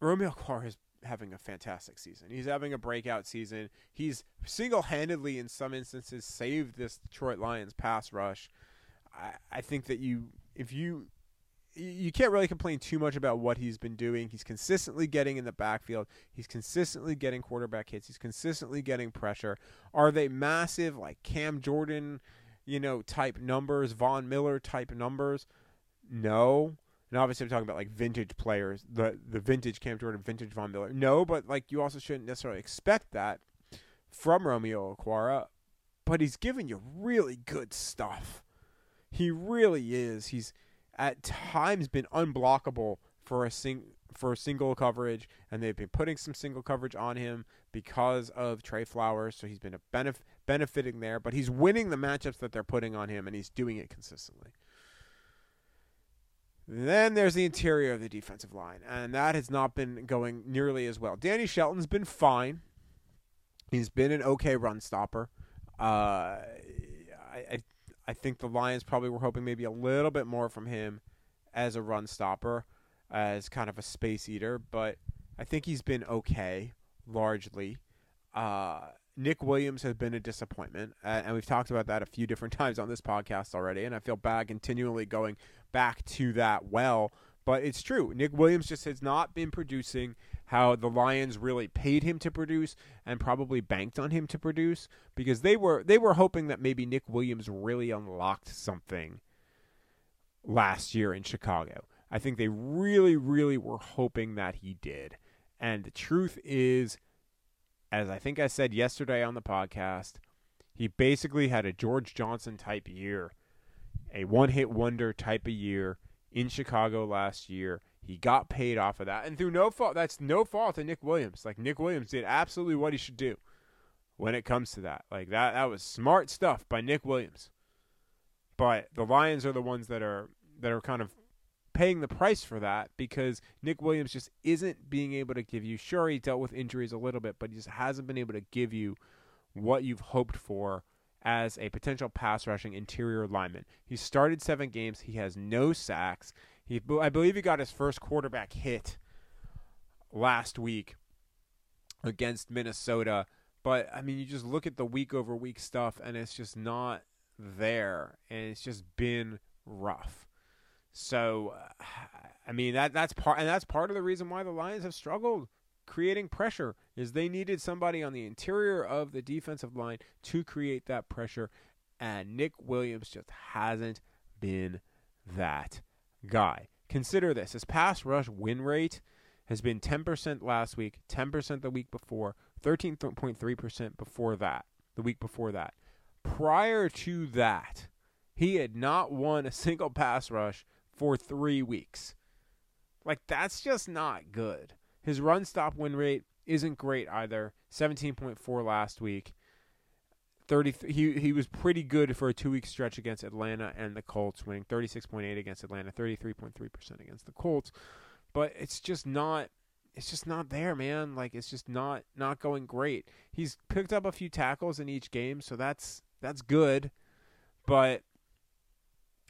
Romeo Okwara is having a fantastic season. He's having a breakout season. He's single-handedly, in some instances, saved this Detroit Lions pass rush. I, I think that you, if you you can't really complain too much about what he's been doing. He's consistently getting in the backfield. He's consistently getting quarterback hits. He's consistently getting pressure. Are they massive like Cam Jordan, you know, type numbers, Von Miller type numbers? No. And obviously I'm talking about like vintage players, the the vintage Cam Jordan, vintage Von Miller. No, but like you also shouldn't necessarily expect that from Romeo Okwara, But he's giving you really good stuff. He really is. He's at times been unblockable for a sing for single coverage, and they've been putting some single coverage on him because of Trey Flowers. So he's been a benef- benefiting there, but he's winning the matchups that they're putting on him, and he's doing it consistently. Then there's the interior of the defensive line, and that has not been going nearly as well. Danny Shelton's been fine. He's been an okay run stopper. Uh, I, I I think the Lions probably were hoping maybe a little bit more from him as a run stopper, as kind of a space eater, but I think he's been okay largely. Uh, Nick Williams has been a disappointment, and we've talked about that a few different [laughs] times on this podcast already, and I feel bad continually going back to that well. But it's true. Nick Williams just has not been producing how the Lions really paid him to produce and probably banked on him to produce because they were they were hoping that maybe Nick Williams really unlocked something last year in Chicago. I think they really really were hoping that he did. And the truth is as I think I said yesterday on the podcast, he basically had a George Johnson type year, a one-hit wonder type of year in Chicago last year. He got paid off of that, and through no fault. That's no fault of Nick Williams. Like Nick Williams did absolutely what he should do when it comes to that. Like that, that was smart stuff by Nick Williams. But the Lions are the ones that are that are kind of paying the price for that because Nick Williams just isn't being able to give you. Sure, he dealt with injuries a little bit, but he just hasn't been able to give you what you've hoped for as a potential pass rushing interior lineman. He started seven games. He has no sacks. He, I believe, he got his first quarterback hit last week against Minnesota. But I mean, you just look at the week over week stuff, and it's just not there, and it's just been rough. So, I mean that that's part, and that's part of the reason why the Lions have struggled creating pressure is they needed somebody on the interior of the defensive line to create that pressure and Nick Williams just hasn't been that guy. Consider this. His pass rush win rate has been 10% last week, 10% the week before, 13.3% before that, the week before that. Prior to that, he had not won a single pass rush for 3 weeks. Like that's just not good. His run stop win rate isn't great either. 17.4 last week. 30 he he was pretty good for a 2-week stretch against Atlanta and the Colts, winning 36.8 against Atlanta, 33.3% against the Colts. But it's just not it's just not there, man. Like it's just not not going great. He's picked up a few tackles in each game, so that's that's good. But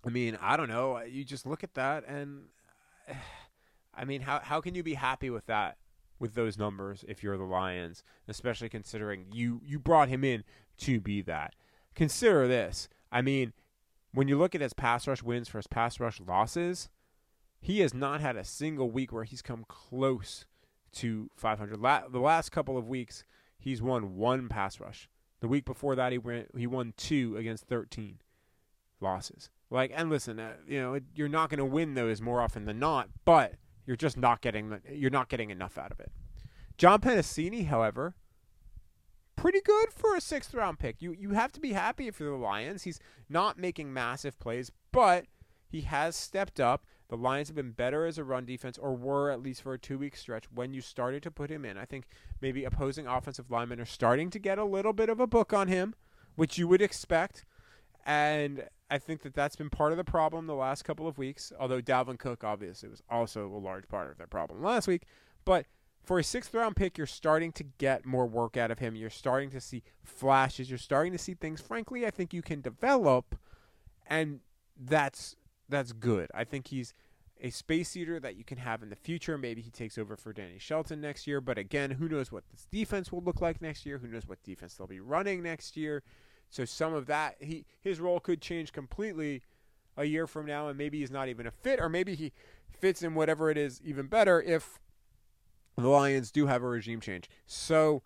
I mean, I don't know. You just look at that and [sighs] I mean, how how can you be happy with that with those numbers if you're the Lions, especially considering you you brought him in to be that. Consider this. I mean, when you look at his pass rush wins versus pass rush losses, he has not had a single week where he's come close to 500. La- the last couple of weeks, he's won one pass rush. The week before that, he went he won two against 13 losses. Like, and listen, uh, you know, you're not going to win those more often than not, but you're just not getting you're not getting enough out of it. John Penisini, however, pretty good for a sixth round pick. You you have to be happy for the Lions. He's not making massive plays, but he has stepped up. The Lions have been better as a run defense, or were at least for a two week stretch when you started to put him in. I think maybe opposing offensive linemen are starting to get a little bit of a book on him, which you would expect. And I think that that's been part of the problem the last couple of weeks, although Dalvin Cook obviously was also a large part of that problem last week. But for a sixth round pick, you're starting to get more work out of him. You're starting to see flashes. You're starting to see things, frankly, I think you can develop. And that's that's good. I think he's a space eater that you can have in the future. Maybe he takes over for Danny Shelton next year. But again, who knows what this defense will look like next year? Who knows what defense they'll be running next year? So some of that he his role could change completely a year from now, and maybe he's not even a fit, or maybe he fits in whatever it is even better if the Lions do have a regime change. So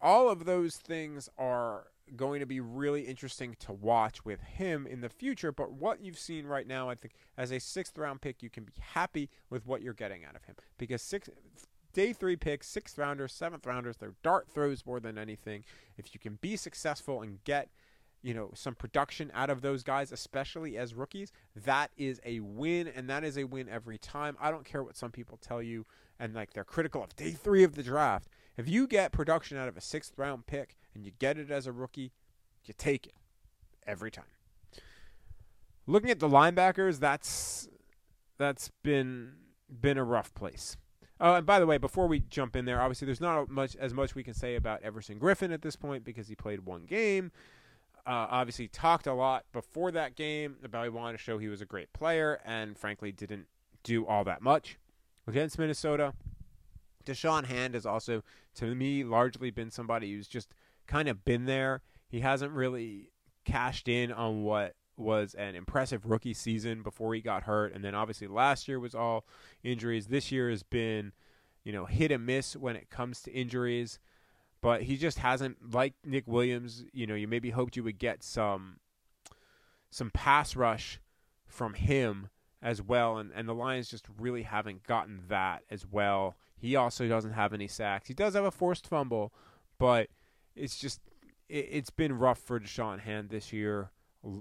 all of those things are going to be really interesting to watch with him in the future. But what you've seen right now, I think, as a sixth round pick, you can be happy with what you're getting out of him because six. Day three picks, sixth rounders, seventh rounders, they're dart throws more than anything. If you can be successful and get you know some production out of those guys especially as rookies that is a win and that is a win every time. I don't care what some people tell you and like they're critical of day three of the draft. If you get production out of a sixth round pick and you get it as a rookie you take it every time. Looking at the linebackers that's that's been been a rough place. Oh, and by the way, before we jump in there, obviously there's not much as much we can say about Everson Griffen at this point because he played one game. Uh, obviously, talked a lot before that game about he wanted to show he was a great player, and frankly, didn't do all that much against Minnesota. Da'Shawn Hand has also, to me, largely been somebody who's just kind of been there. He hasn't really cashed in on what was an impressive rookie season before he got hurt, and then obviously last year was all injuries. This year has been, you know, hit and miss when it comes to injuries but he just hasn't like Nick Williams. You know, you maybe hoped you would get some some pass rush from him as well, and and the Lions just really haven't gotten that as well. He also doesn't have any sacks. He does have a forced fumble, but it's just it, it's been rough for Da'Shawn Hand this year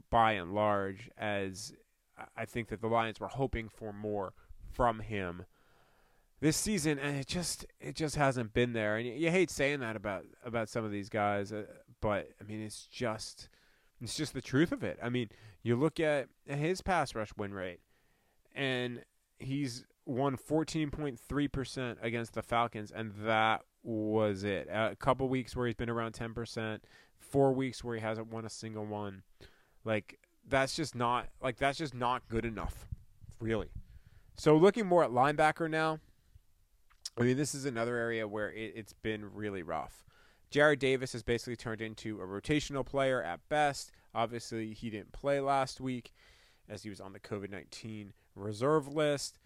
by and large. As I think that the Lions were hoping for more from him this season, and it just it just hasn't been there. And you, you hate saying that about about some of these guys, uh, but I mean it's just it's just the truth of it. I mean, you look at his pass rush win rate, and he's won 14.3% against the Falcons, and that was it. A couple weeks where he's been around 10%, four weeks where he hasn't won a single one. Like that's just not like that's just not good enough, really. So looking more at linebacker now, I mean, this is another area where it, it's been really rough. Jarrad Davis has basically turned into a rotational player at best. Obviously, he didn't play last week as he was on the COVID 19 reserve list.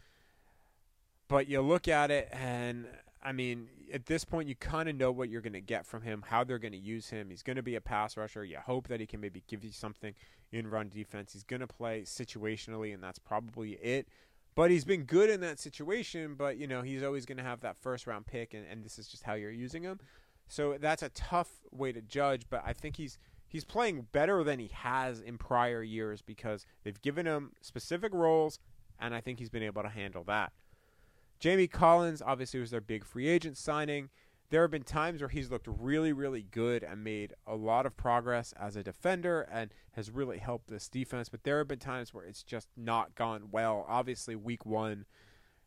But you look at it, and I mean, at this point, you kind of know what you're going to get from him, how they're going to use him. He's going to be a pass rusher. You hope that he can maybe give you something in run defense. He's going to play situationally, and that's probably it. But he's been good in that situation, but you know, he's always going to have that first round pick and, and this is just how you're using him. So that's a tough way to judge, but I think he's he's playing better than he has in prior years because they've given him specific roles and I think he's been able to handle that. Jamie Collins obviously was their big free agent signing there have been times where he's looked really, really good and made a lot of progress as a defender and has really helped this defense. But there have been times where it's just not gone well. Obviously, week one,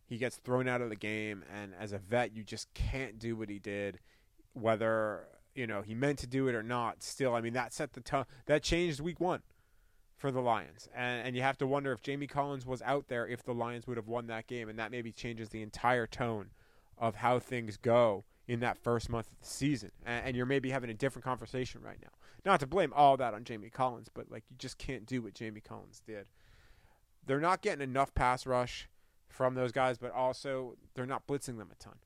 he gets thrown out of the game, and as a vet, you just can't do what he did, whether you know he meant to do it or not. Still, I mean that set the tone. That changed week one for the Lions, and and you have to wonder if Jamie Collins was out there, if the Lions would have won that game, and that maybe changes the entire tone of how things go in that first month of the season. And, and, you're maybe having a different conversation right now. Not to blame all that on Jamie Collins, but like you just can't do what Jamie Collins did. They're not getting enough pass rush from those guys, but also they're not blitzing them a ton.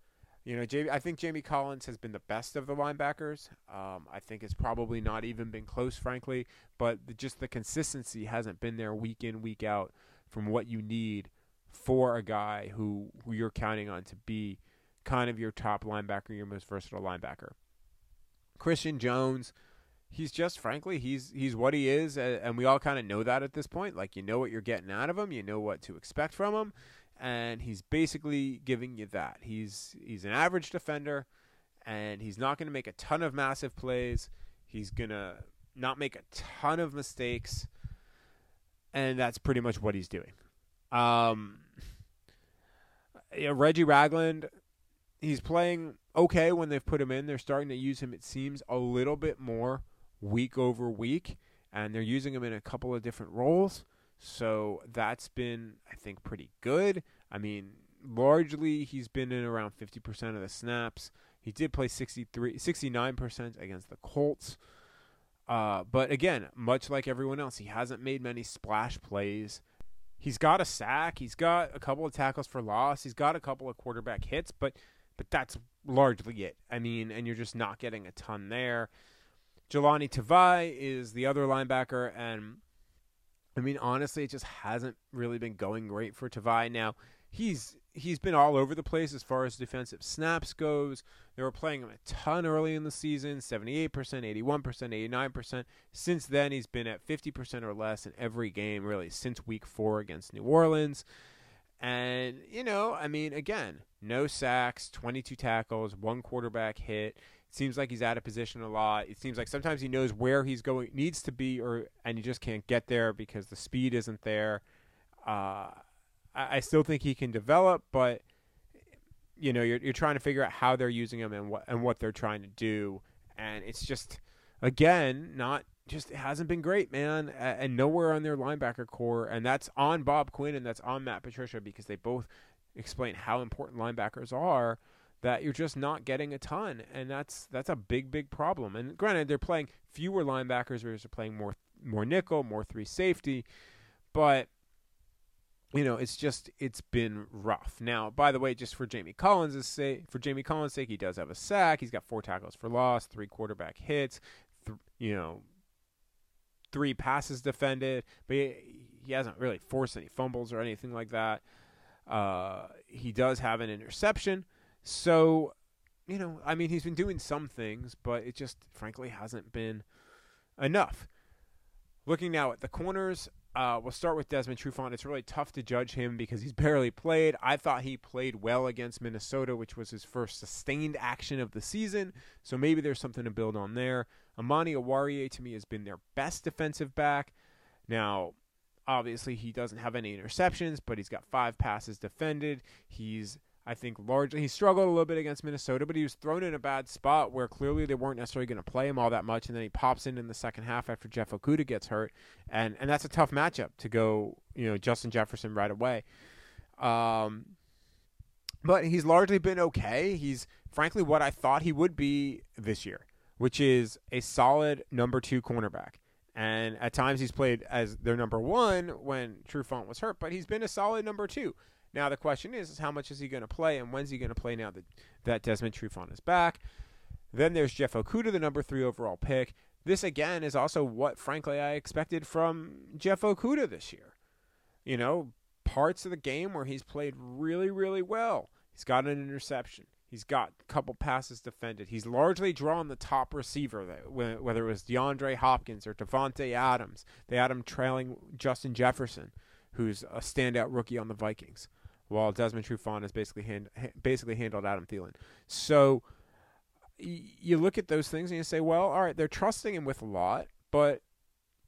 You know, Jamie, I think Jamie Collins has been the best of the linebackers. Um, I think it's probably not even been close, frankly, but the, just the consistency hasn't been there week in, week out from what you need for a guy who, who you're counting on to be kind of your top linebacker, your most versatile linebacker. Christian Jones, he's just frankly he's he's what he is, and we all kind of know that at this point. Like you know what you're getting out of him, you know what to expect from him, and he's basically giving you that. He's he's an average defender, and he's not going to make a ton of massive plays. He's gonna not make a ton of mistakes, and that's pretty much what he's doing. Um, Reggie Ragland, he's playing okay when they've put him in. They're starting to use him, it seems, a little bit more week over week, and they're using him in a couple of different roles. So that's been, I think, pretty good. I mean, largely he's been in around 50% of the snaps. He did play 63, 69% against the Colts. Uh, but again, much like everyone else, he hasn't made many splash plays. He's got a sack. He's got a couple of tackles for loss. He's got a couple of quarterback hits, but but that's largely it. I mean, and you're just not getting a ton there. Jahlani Tavai is the other linebacker, and I mean, honestly, it just hasn't really been going great for Tavai. Now, he's he's been all over the place as far as defensive snaps goes. They were playing him a ton early in the season 78%, 81%, 89%. Since then, he's been at 50% or less in every game, really, since week four against New Orleans. And, you know, I mean, again, no sacks, 22 tackles, one quarterback hit. It seems like he's out of position a lot. It seems like sometimes he knows where he's going, needs to be, or and he just can't get there because the speed isn't there. Uh, I, I still think he can develop, but you know, you're you're trying to figure out how they're using him and what and what they're trying to do, and it's just again not just hasn't been great, man, and nowhere on their linebacker corps, and that's on Bob Quinn and that's on Matt Patricia because they both explain how important linebackers are. That you're just not getting a ton, and that's that's a big, big problem. And granted, they're playing fewer linebackers, whereas they're playing more more nickel, more three safety, but you know, it's just it's been rough. Now, by the way, just for Jamie Collins' sake, for Jamie Collins' sake, he does have a sack. He's got four tackles for loss, three quarterback hits, th- you know, three passes defended, but he, he, hasn't really forced any fumbles or anything like that. Uh, he does have an interception, so you know, I mean, he's been doing some things, but it just frankly hasn't been enough. Looking now at the corners, uh, we'll start with Desmond Trufant. It's really tough to judge him because he's [laughs] barely played. I thought he played well against Minnesota, which was his first sustained action of the season. So maybe there's something to build on there. Amani Oruwariye to me has been their best defensive back. Now, obviously, he doesn't have any interceptions, but he's got five passes defended. He's I think largely he struggled a little bit against Minnesota, but he was thrown in a bad spot where clearly they weren't necessarily going to play him all that much, and then he pops in in the second half after Jeff Okudah gets hurt, and and that's a tough matchup to go you know Justin Jefferson right away. Um, but he's largely been okay. He's frankly what I thought he would be this year, which is a solid number two cornerback. And at times he's played as their number one when Trufant was hurt, but he's been a solid number two. Now the question is, is how much is he going to play, and when's he going to play? Now that that Desmond Trufant is back, then there's Jeff Okudah, the number three overall pick. This again is also what, frankly, I expected from Jeff Okudah this year. You know, parts of the game where he's played really, really well. He's got an interception. He's got a couple passes defended. He's largely drawn the top receiver, whether it was DeAndre Hopkins or Davante Adams. They had him trailing Justin Jefferson, who's a standout rookie on the Vikings while Desmond Trufant has basically hand, basically handled Adam Thielen. So you look at those things and you say, well, all right, they're trusting him with a lot, but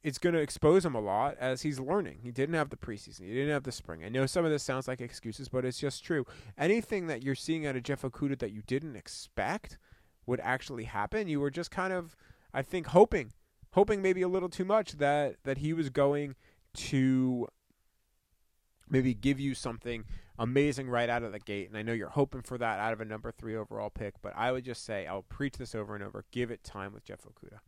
it's going to expose him a lot as he's learning. He didn't have the preseason. He didn't have the spring. I know some of this sounds like excuses, but it's just true. Anything that you're seeing out of Jeff Okudah that you didn't expect would actually happen, you were just kind of, I think, hoping, hoping maybe a little too much that that he was going to maybe give you something amazing right out of the gate. And I know you're hoping for that out of a number three overall pick, but I would just say I'll preach this over and over. Give it time with Jeff Okudah.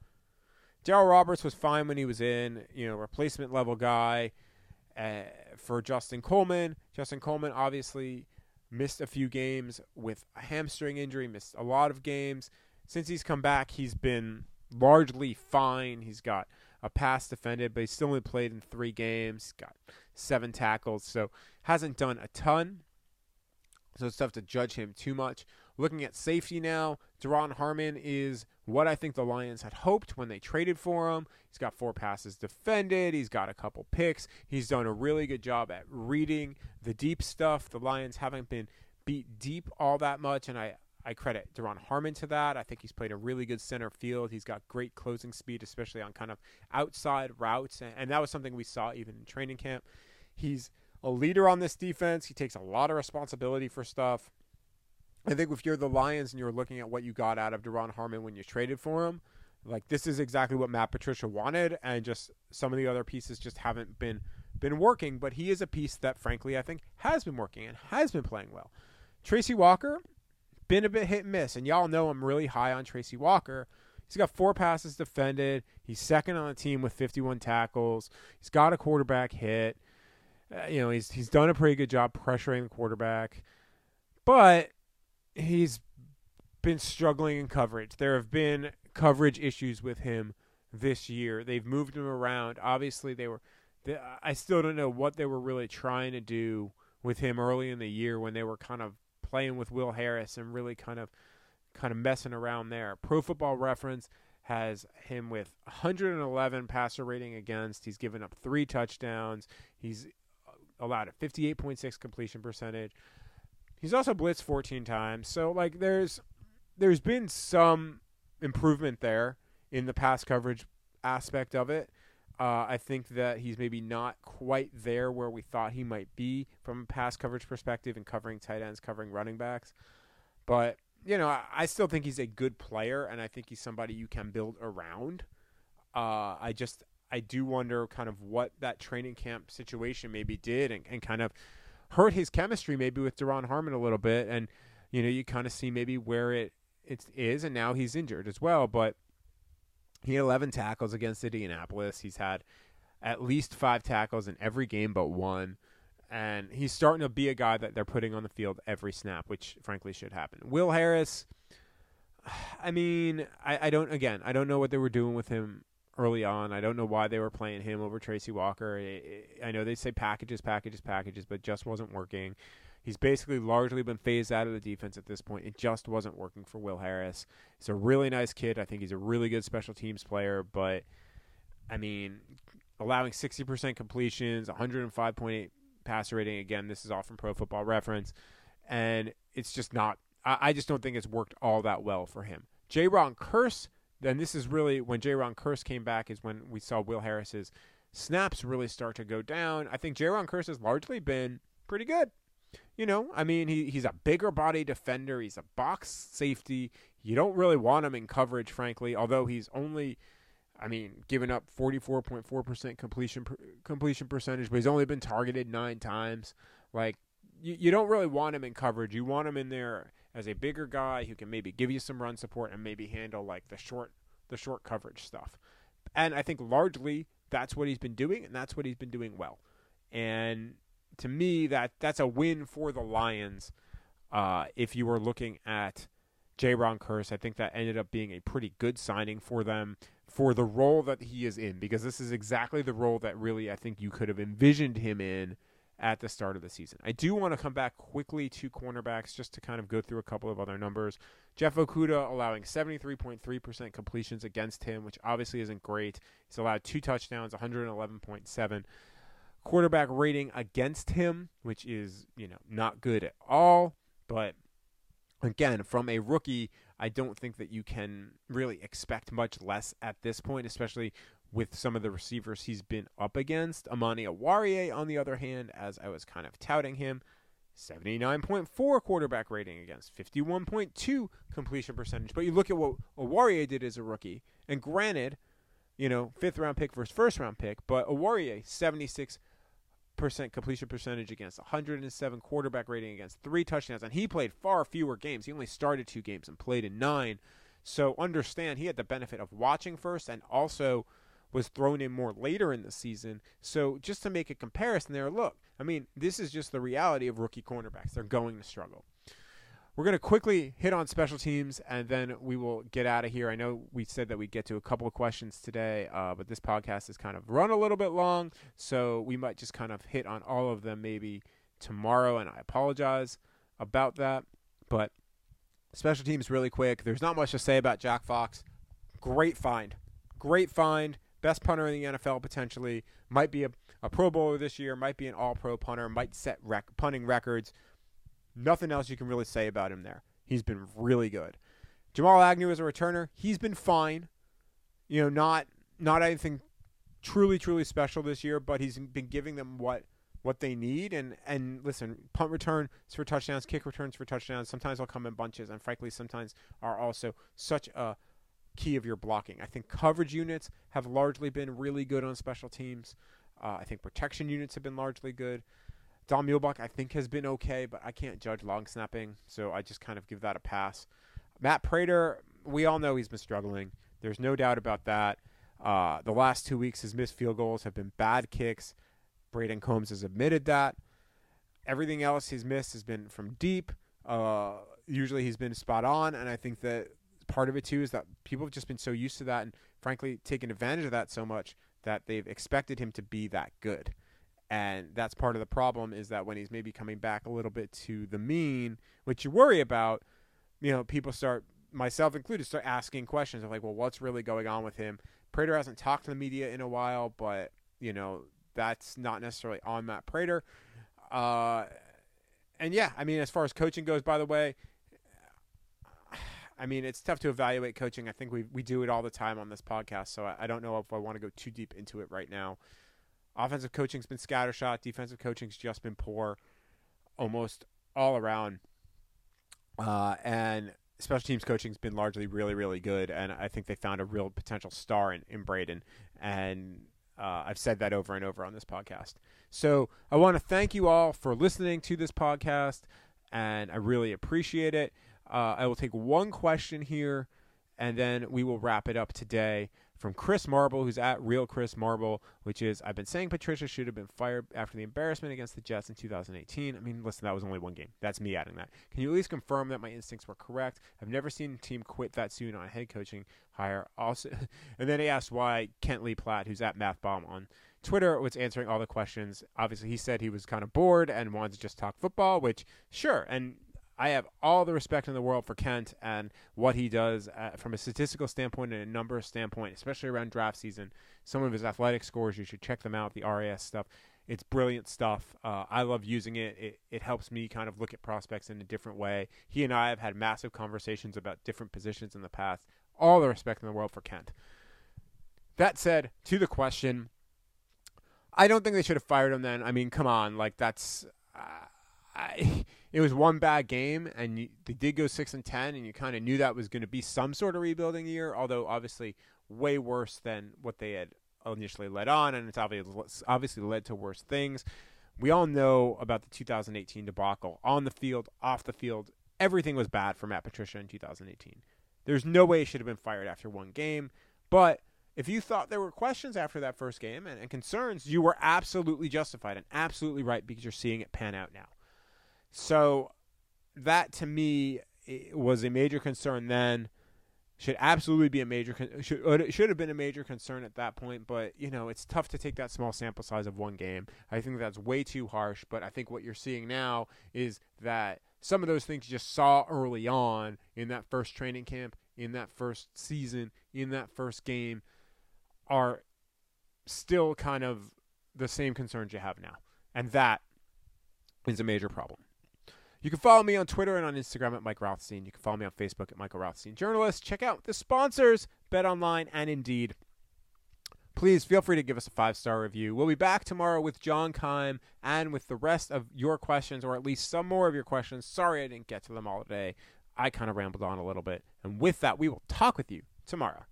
Darryl Roberts was fine when he was in, you know, replacement level guy uh, for Justin Coleman. Justin Coleman obviously missed a few games with a hamstring injury, missed a lot of games. Since he's come back, he's been largely fine. He's got a pass defended, but he's still only played in three games. He's got seven tackles, so hasn't done a ton. So it's tough to judge him too much. Looking at safety now, Duron Harmon is what I think the Lions had hoped when they traded for him. He's got four passes defended. He's got a couple picks. He's done a really good job at reading the deep stuff. The Lions haven't been beat deep all that much, and I, I credit Duron Harmon to that. I think he's played a really good center field. He's got great closing speed, especially on kind of outside routes, and, and that was something we saw even in training camp. He's a leader on this defense. He takes a lot of responsibility for stuff. I think if you're the Lions and you're looking at what you got out of Duron Harmon when you traded for him, like this is exactly what Matt Patricia wanted, and just some of the other pieces just haven't been been working. But he is a piece that, frankly, I think has been working and has been playing well. Tracy Walker, been a bit hit and miss, and y'all know I'm really high on Tracy Walker. He's got four passes defended. He's second on the team with 51 tackles. He's got a quarterback hit. Uh, you know, he's he's done a pretty good job pressuring the quarterback, but he's been struggling in coverage. There have been coverage issues with him this year. They've moved him around. Obviously, they were. They, I still don't know what they were really trying to do with him early in the year when they were kind of playing with Will Harris and really kind of kind of messing around there. Pro Football Reference has him with 111 passer rating against. He's given up three touchdowns. He's allowed a 58.6 completion percentage. He's also blitzed 14 times. So like there's there's been some improvement there in the pass coverage aspect of it. Uh, I think that he's maybe not quite there where we thought he might be from a pass coverage perspective and covering tight ends, covering running backs. But, you know, I, I still think he's a good player, and I think he's somebody you can build around. Uh, I just, I do wonder kind of what that training camp situation maybe did and, and kind of hurt his chemistry maybe with Duron Harmon a little bit. And, you know, you kind of see maybe where it, it is, and now he's injured as well. But he had 11 tackles against Indianapolis. He's had at least five tackles in every game but one. And he's starting to be a guy that they're putting on the field every snap, which frankly should happen. Will Harris, [sighs] I mean, I, I don't, again, I don't know what they were doing with him early on. I don't know why they were playing him over Tracy Walker. I, I know they say packages, packages, packages, but just wasn't working. He's basically largely been phased out of the defense at this point. It just wasn't working for Will Harris. He's a really nice kid. I think he's a really good special teams player, but I mean, allowing 60% completions, 105.8 passer rating. Again, this is all from Pro Football Reference, and it's just not. I, I just don't think it's worked all that well for him. Jayron Kearse. Then this is really when Jayron Kearse came back is when we saw Will Harris's snaps really start to go down. I think Jayron Kearse has largely been pretty good. You know, I mean, he, he's a bigger body defender. He's a box safety. You don't really want him in coverage, frankly, although he's only, I mean, given up 44.4% completion completion percentage, but he's only been targeted nine times. Like, you, you don't really want him in coverage. You want him in there as a bigger guy who can maybe give you some run support and maybe handle like the short the short coverage stuff. And I think largely that's what he's been doing, and that's what he's been doing well. And to me, that that's a win for the Lions. Uh, if you were looking at Jayron Kearse, I think that ended up being a pretty good signing for them for the role that he is in, because this is exactly the role that really I think you could have envisioned him in at the start of the season. I do want to come back quickly to cornerbacks just to kind of go through a couple of other numbers. Jeff Okudah allowing 73.3% completions against him, which obviously isn't great. He's allowed two touchdowns, 111.7 quarterback rating against him, which is, you know, not good at all. But again, from a rookie, I don't think that you can really expect much less at this point, especially with some of the receivers he's been up against. Amani Oruwariye, on the other hand, as I was kind of touting him, 79.4 quarterback rating against 51.2 completion percentage. But you look at what Oruwariye did as a rookie, and granted, you know, fifth round pick versus first round pick, but Oruwariye, 76 percent completion percentage against 107 quarterback rating against three touchdowns and he played far fewer games he only started two games and played in nine so understand he had the benefit of watching first and also was thrown in more later in the season so just to make a comparison there look i mean this is just the reality of rookie cornerbacks they're going to struggle we're going to quickly hit on special teams and then we will get out of here. I know we said that we'd get to a couple of questions today, uh, but this podcast has kind of run a little bit long, so we might just kind of hit on all of them maybe tomorrow, and I apologize about that. But Special teams really quick. There's not much to say about Jack Fox. Great find. Great find. Best punter in the NFL potentially. Might be a, a Pro Bowler this year. Might be an All Pro punter. Might set rec- punting records. Nothing else you can really say about him there. He's been really good. Jamal Agnew as a returner, he's been fine. You know, not not anything truly truly special this year, but he's been giving them what what they need. And and listen, punt returns for touchdowns, kick returns for touchdowns. Sometimes they'll come in bunches, and frankly, sometimes are also such a key of your blocking. I think coverage units have largely been really good on special teams. Uh, I think protection units have been largely good. Don Muhlbach, I think, has been okay, but I can't judge long snapping, so I just kind of give that a pass. Matt Prater, we all know he's been struggling. There's no doubt about that. Uh, the last two weeks, his missed field goals have been bad kicks. Brayden Coombs has admitted that. Everything else he's missed has been from deep. Uh, usually he's been spot on, and I think that part of it too is that people have just been so used to that and frankly taken advantage of that so much that they've expected him to be that good. And that's part of the problem is that when he's maybe coming back a little bit to the mean, which you worry about, you know, people start, myself included, start asking questions of like, well, what's really going on with him? Prater hasn't talked to the media in a while, but, you know, that's not necessarily on Matt Prater. Uh, and yeah, I mean, as far as coaching goes, by the way, I mean, it's tough to evaluate coaching. I think we we do it all the time on this podcast, so I, I don't know if I want to go too deep into it right now. Offensive coaching's been scattershot. Defensive coaching's just been poor, almost all around. Uh, and special teams coaching's been largely really, really good. And I think they found a real potential star in, in Brayden. And uh, I've said that over and over on this podcast. So I want to thank you all for listening to this podcast, and I really appreciate it. Uh, I will take one question here, and then we will wrap it up today from Chris Marble, who's at Real Chris Marble, which is I've been saying Patricia should have been fired after the embarrassment against the Jets in 2018. I mean, listen, that was only one game. That's me adding that. Can you at least confirm that my instincts were correct? I've never seen a team quit that soon on a head coaching hire. Also, [laughs] and then he asked why Kent Lee Platt, who's at MathBomb on Twitter, was answering all the questions. Obviously, he said he was kind of bored and wanted to just talk football, which sure, and I have all the respect in the world for Kent and what he does uh, from a statistical standpoint and a number standpoint, especially around draft season. Some of his athletic scores, you should check them out. The RAS stuff, it's brilliant stuff. Uh, I love using it. it. It helps me kind of look at prospects in a different way. He and I have had massive conversations about different positions in the past. All the respect in the world for Kent. That said, to the question, I don't think they should have fired him. Then, I mean, come on, like that's. Uh, I, it was one bad game, and you, they did go six and ten, and you kind of knew that was going to be some sort of rebuilding year. Although obviously way worse than what they had initially led on, and it's obviously obviously led to worse things. We all know about the 2018 debacle on the field, off the field. Everything was bad for Matt Patricia in 2018. There's no way he should have been fired after one game, but if you thought there were questions after that first game and, and, concerns, you were absolutely justified and absolutely right because you're seeing it pan out now. So that to me was a major concern then. Should absolutely be a major con- should should have been a major concern at that point, but you know it's tough to take that small sample size of one game. I think that's way too harsh. But I think what you're seeing now is that some of those things you just saw early on in that first training camp, in that first season, in that first game, are still kind of the same concerns you have now, and that is a major problem. You can follow me on Twitter and on Instagram at Mike Rothstein. You can follow me on Facebook at Michael Rothstein Journalist. Check out the sponsors, Bet Online and Indeed. Please feel free to give us a five star review. We'll be back tomorrow with John Keim and with the rest of your questions, or at least some more of your questions. Sorry I didn't get to them all today. I kind of rambled on a little bit. And with that, we will talk with you tomorrow.